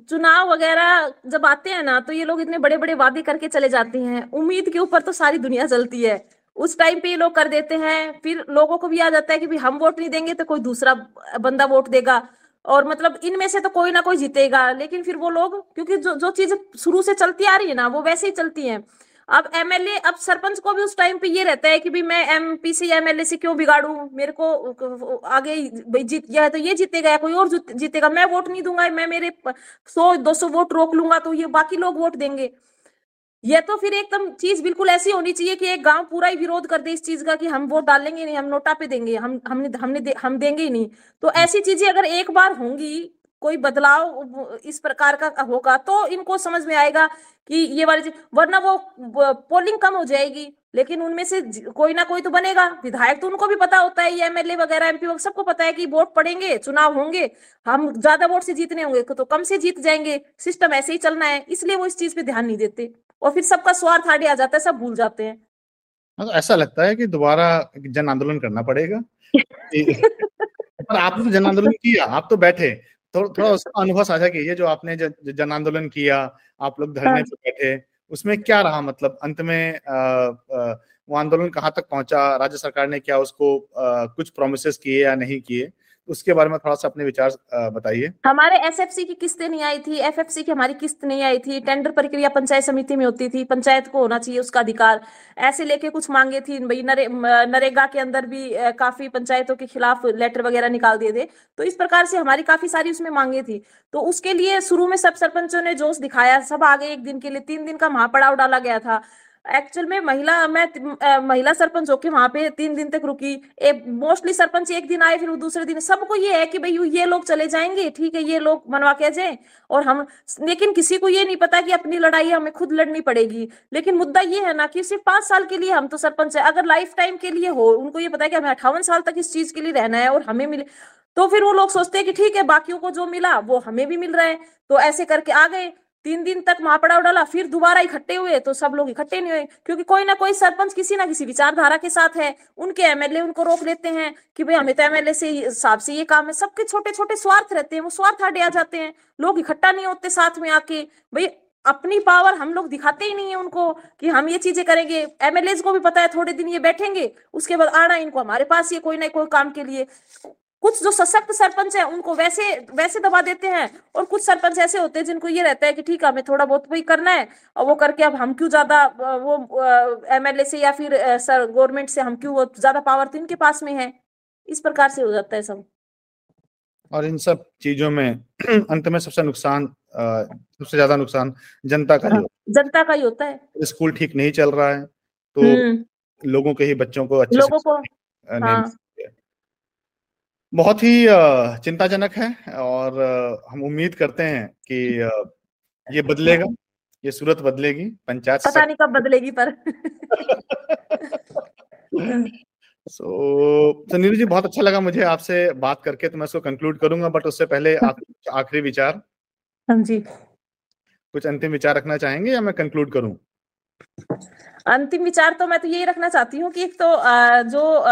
चुनाव वगैरह जब आते हैं ना तो ये लोग इतने बड़े बड़े वादे करके चले जाते हैं। उम्मीद के ऊपर तो सारी दुनिया चलती है। उस टाइम पे ये लोग कर देते हैं, फिर लोगों को भी आ जाता है कि भी हम वोट नहीं देंगे तो कोई दूसरा बंदा वोट देगा। और मतलब इनमें से तो कोई ना कोई जीतेगा, लेकिन फिर वो लोग, क्योंकि जो जो चीज़ शुरू से चलती आ रही है ना, वो वैसे ही चलती है। अब एमएलए अब सरपंच को भी उस टाइम पे ये रहता है कि भी मैं एमपी से एमएलए से क्यों बिगाड़ू? मेरे को आगे जीत गया है तो ये जीतेगा कोई और जीतेगा? मैं वोट नहीं दूँगा मैं मेरे सौ दो सौ वोट रोक लूँगा तो ये बाकी लोग वोट देंगे। ये तो फिर एकदम चीज़ बिल्कुल ऐसी होनी चाहिए कि एक गाँव पूरा ही विरोध कर दे इस चीज़ का कि हम वोट डालेंगे नहीं हम नोटा पे देंगे हम हमने हमने दे, हम देंगे ही नहीं। तो ऐसी चीज़ें अगर एक बार होंगी कोई बदलाव इस प्रकार का होगा तो इनको समझ में आएगा कि ये वाली वरना वो पोलिंग कम हो जाएगी। लेकिन उनमें से कोई ना कोई तो बनेगा। विधायक तो उनको भी पता होता है ये एमएलए वगैरह एमपी वगैरह सबको पता है कि वोट पड़ेंगे चुनाव होंगे। हम ज़्यादा वोट से जीतने होंगे तो कम से जीत जाएँगे। सिस्टम ऐसे ही चलना है इसलिए वो इस चीज़ पे ध्यान नहीं देते। और फिर सबका स्वार्थ आगे आ जाता है सब भूल जाते हैं। हाँ, तो ऐसा लगता है कि दोबारा जन आंदोलन करना पड़ेगा। पर आपने तो जन आंदोलन किया आप तो बैठे। थोड़ा थोड़ा उसका अनुभव साझा कीजिए जो आपने जन आंदोलन किया आप लोग धरने पर पे बैठे उसमें क्या रहा मतलब? अंत में आ, आ, वो आंदोलन कहाँ तक पहुँचा? राज्य सरकार ने क्या उसको आ, कुछ प्रोमिस किए या नहीं किए? उसके बारे में थोड़ा सा अपने विचार बताइए। हमारे एसएफसी की किस्तें नहीं आई थी। एफएफसी की हमारी किस्त नहीं आई थी। टेंडर प्रक्रिया पंचायत समिति में होती थी। पंचायत को होना चाहिए उसका अधिकार। ऐसे लेके कुछ मांगे थी। भाई नरे, नरेगा के अंदर भी काफ़ी पंचायतों के खिलाफ लेटर वगैरह निकाल दिए थे। तो इस प्रकार से हमारी काफ़ी सारी उसमें मांगे थी। तो उसके लिए शुरू में सब सरपंचों ने जोश दिखाया। सब आगे एक दिन के लिए तीन दिन का महापड़ाव डाला गया था। एक्चुअल में महिला, मैं महिला सरपंच होके वहाँ पे तीन दिन तक रुकी। मोस्टली सरपंच एक दिन आए, फिर दूसरे दिन सबको ये है कि भाई ये लोग चले जाएँगे, ठीक है, ये लोग मनवा के जाए। और हम, लेकिन किसी को ये नहीं पता कि अपनी लड़ाई हमें खुद लड़नी पड़ेगी। लेकिन मुद्दा ये है ना कि सिर्फ़ पाँच साल के लिए हम तो सरपंच है। अगर लाइफ टाइम के लिए हो, उनको ये पता है कि हमें अठावन साल तक इस चीज़ के लिए रहना है और हमें मिले तो फिर वो लोग सोचते हैं कि ठीक है, बाकियों को जो मिला, वो हमें भी मिल रहा है। तो ऐसे करके आ गए। तीन दिन तक महापड़ाव डाला फिर दोबारा इकट्ठे हुए तो सब लोग इकट्ठे नहीं हुए, क्योंकि कोई ना कोई सरपंच किसी ना किसी विचारधारा के साथ है, उनके एमएलए उनको रोक लेते हैं कि भाई हमें तो एमएलए से हिसाब से ये काम है, सबके छोटे छोटे स्वार्थ रहते हैं, वो स्वार्थ हटे आ जाते हैं, लोग इकट्ठा नहीं होते साथ में आके, भाई अपनी पावर हम लोग दिखाते ही नहीं है उनको कि हम ये चीज़ें करेंगे एमएलए को भी पता है थोड़े दिन ये बैठेंगे, उसके बाद आना इनको हमारे पास ये कोई ना कोई काम के लिए। कुछ जो सशक्त सरपंच है उनको वैसे वैसे दबा देते हैं और कुछ सरपंच ऐसे होते हैं जिनको ये रहता है कि ठीक है हमें थोड़ा बहुत भी करना है और वो करके अब हम क्यों ज़्यादा वो एमएलए से या फिर सर गवर्नमेंट से हम क्यों वो ज़्यादा पावर तो इनके पास में है इस प्रकार से हो जाता है सब और इन सब चीज़ों में अंत में सबसे नुकसान सबसे ज़्यादा नुकसान जनता का हाँ, जनता का ही होता है स्कूल ठीक नहीं चल रहा है तो हम्म। लोगों के ही बच्चों को अच्छे लोगों को हाँ। बहुत ही चिंताजनक है और हम उम्मीद करते हैं कि ये बदलेगा ये सूरत बदलेगी पंचायत पता नहीं कब बदलेगी पर। सो so, नीरू जी बहुत अच्छा लगा मुझे आपसे बात करके तो मैं इसको कंक्लूड करूँगा बट उससे पहले आप आखिरी विचार। हाँ जी। कुछ अंतिम विचार रखना चाहेंगे या मैं कंक्लूड करूँ? अंतिम विचार तो मैं तो यही रखना चाहती हूँ कि एक तो जो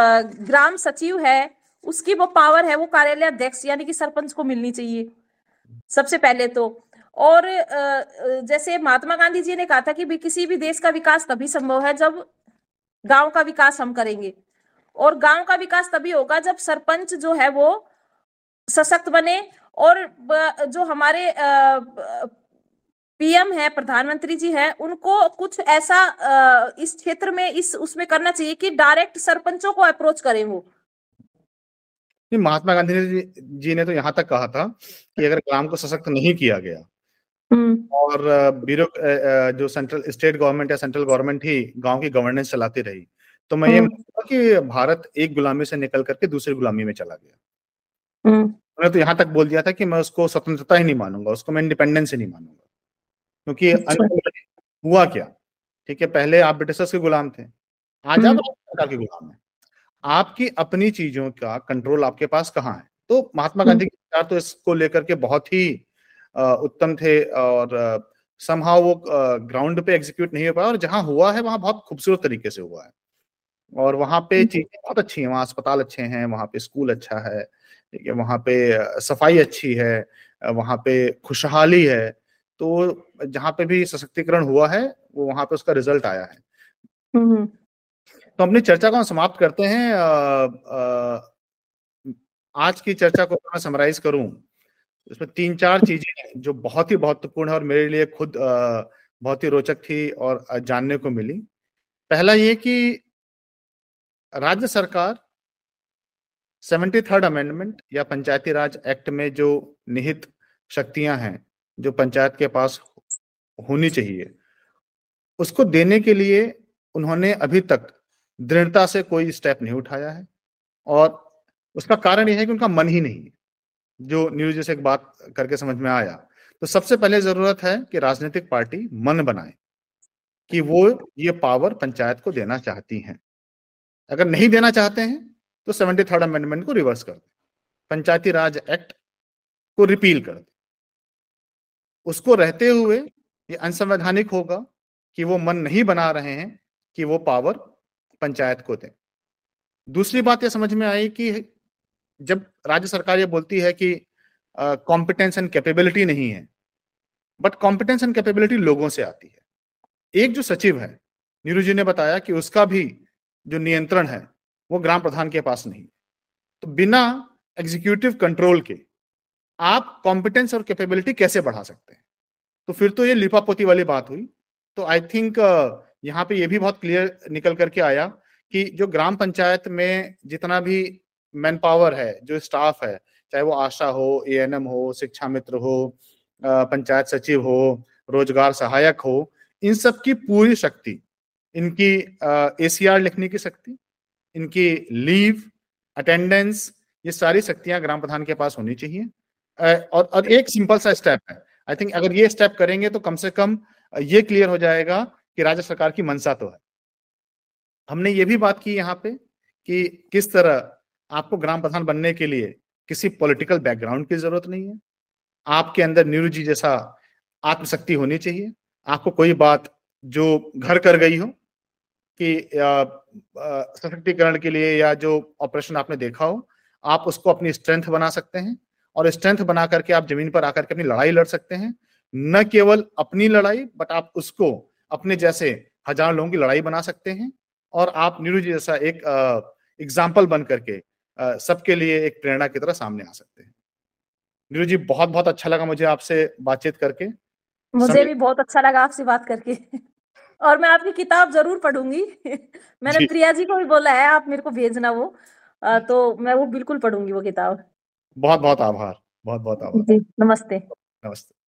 ग्राम सचिव है उसकी वो पावर है, वो कार्यालय अध्यक्ष यानी कि सरपंच को मिलनी चाहिए, सबसे पहले तो। और जैसे महात्मा गांधी जी ने कहा था कि भी किसी भी देश का विकास तभी संभव है जब गाँव का विकास हम करेंगे। और गाँव का विकास तभी होगा जब सरपंच जो है वो सशक्त बने और जो हमारे पीएम है, प्रधानमंत्री जी है, उनको कुछ ऐसा इस क्षेत्र में, इस उसमें करना चाहिए कि डायरेक्ट सरपंचों को अप्रोच करें वो। महात्मा गांधी जी ने तो यहाँ तक कहा था कि अगर ग्राम को सशक्त नहीं किया गया हम्म। और ब्यूरो जो सेंट्रल स्टेट गवर्नमेंट या सेंट्रल गवर्नमेंट ही गाँव की गवर्नेंस चलाती रही तो मैं ये हम्म। कि भारत एक गुलामी से निकल करके दूसरी गुलामी में चला गया हम्म। उन्होंने तो यहाँ तक बोल दिया था कि मैं उसको स्वतंत्रता ही नहीं मानूँगा उसको मैं इंडिपेंडेंस ही नहीं मानूँगा क्योंकि अच्छा। हुआ क्या ठीक है पहले आप ब्रिटिशर्स के गुलाम थे आज आप सरकार के गुलाम है आपकी अपनी चीज़ों का कंट्रोल आपके पास कहाँ है? तो महात्मा गांधी के विचार तो इसको लेकर के बहुत ही उत्तम थे और समहाउ वो ग्राउंड पे एग्जीक्यूट नहीं हो पाया और जहाँ हुआ है वहाँ बहुत खूबसूरत तरीके से हुआ है। और वहाँ पे चीज़ें बहुत अच्छी हैं वहाँ अस्पताल अच्छे हैं वहाँ पे स्कूल अच्छा है ठीक है वहाँ पे सफ़ाई अच्छी है वहाँ पे खुशहाली है तो जहाँ पे भी सशक्तिकरण हुआ है वो वहाँ पे उसका रिज़ल्ट आया है। तो अपनी चर्चा को हम समाप्त करते हैं। आ, आ, आज की चर्चा को मैं समराइज करूँ। इसमें तीन चार चीज़ें जो बहुत ही महत्वपूर्ण है और मेरे लिए खुद बहुत ही रोचक थी और जानने को मिली। पहला ये कि राज्य सरकार सेवेंटी थर्ड अमेंडमेंट या पंचायती राज एक्ट में जो निहित शक्तियाँ हैं जो पंचायत के पास होनी चाहिए उसको देने के लिए उन्होंने अभी तक दृढ़ता से कोई स्टेप नहीं उठाया है और उसका कारण यह है कि उनका मन ही नहीं है। जो न्यूज़ से एक बात करके समझ में आया तो सबसे पहले ज़रूरत है कि राजनीतिक पार्टी मन बनाए कि वो ये पावर पंचायत को देना चाहती हैं। अगर नहीं देना चाहते हैं तो सेवेंटी थर्ड अमेंडमेंट को रिवर्स कर दे। पंचायती राज एक्ट को रिपील कर दे। उसको रहते हुए ये अनसंवैधानिक होगा कि वो मन नहीं बना रहे हैं कि वो पावर पंचायत को दें। दूसरी बात यह समझ में आई कि जब राज्य सरकार ये बोलती है कि कॉम्पिटेंस एंड कैपेबिलिटी नहीं है बट कॉम्पिटेंस एंड कैपेबिलिटी लोगों से आती है। एक जो सचिव है, नीरू जी ने बताया कि उसका भी जो नियंत्रण है, वो ग्राम प्रधान के पास नहीं तो बिना एग्जीक्यूटिव कंट्रोल के आप कॉम्पिटेंस और कैपेबिलिटी कैसे बढ़ा सकते हैं? तो फिर तो ये लिपापोती वाली बात हुई। तो आई थिंक यहाँ पे ये भी बहुत क्लियर निकल करके आया कि जो ग्राम पंचायत में जितना भी मैन पावर है, जो स्टाफ है, चाहे वो आशा हो एएनएम हो, शिक्षा मित्र हो पंचायत सचिव हो, रोज़गार सहायक हो, इन सब की पूरी शक्ति, इनकी एसीआर लिखने की शक्ति, इनकी लीव अटेंडेंस ये सारी शक्तियाँ ग्राम प्रधान के पास होनी चाहिए। और और एक सिंपल सा स्टेप है। आई थिंक अगर ये स्टेप करेंगे तो कम से कम ये क्लियर हो जाएगा कि राज्य सरकार की मनसा तो है। हमने ये भी बात की यहाँ पे कि किस तरह आपको ग्राम प्रधान बनने के लिए किसी पॉलिटिकल बैकग्राउंड की ज़रूरत नहीं है। आपके अंदर नीरू जी जैसा आत्मशक्ति होनी चाहिए। आपको कोई बात जो घर कर गई हो कि सशक्तिकरण के लिए या जो ऑपरेशन आपने देखा हो, आप उसको अपनी स्ट्रेंथ बना सकते हैं और स्ट्रेंथ बना करके आप ज़मीन पर आकर के अपनी लड़ाई लड़ सकते हैं। न केवल अपनी लड़ाई बट आप उसको अपने जैसे हज़ार लोगों की लड़ाई बना सकते हैं और आप नीरू जी जैसा एक एग्ज़ाम्पल बन करके सबके लिए एक प्रेरणा की तरह सामने आ सकते हैं। नीरू जी बहुत बहुत अच्छा लगा मुझे आपसे बातचीत करके। मुझे भी बहुत अच्छा लगा आपसे बात करके। और मैं आपकी किताब ज़रूर पढ़ूँगी। मैंने प्रिया जी को भी बोला है आप मेरे को भेजना वो। तो मैं वो बिल्कुल पढ़ूँगी वो किताब। बहुत बहुत आभार बहुत बहुत आभार। नमस्ते। नमस्ते।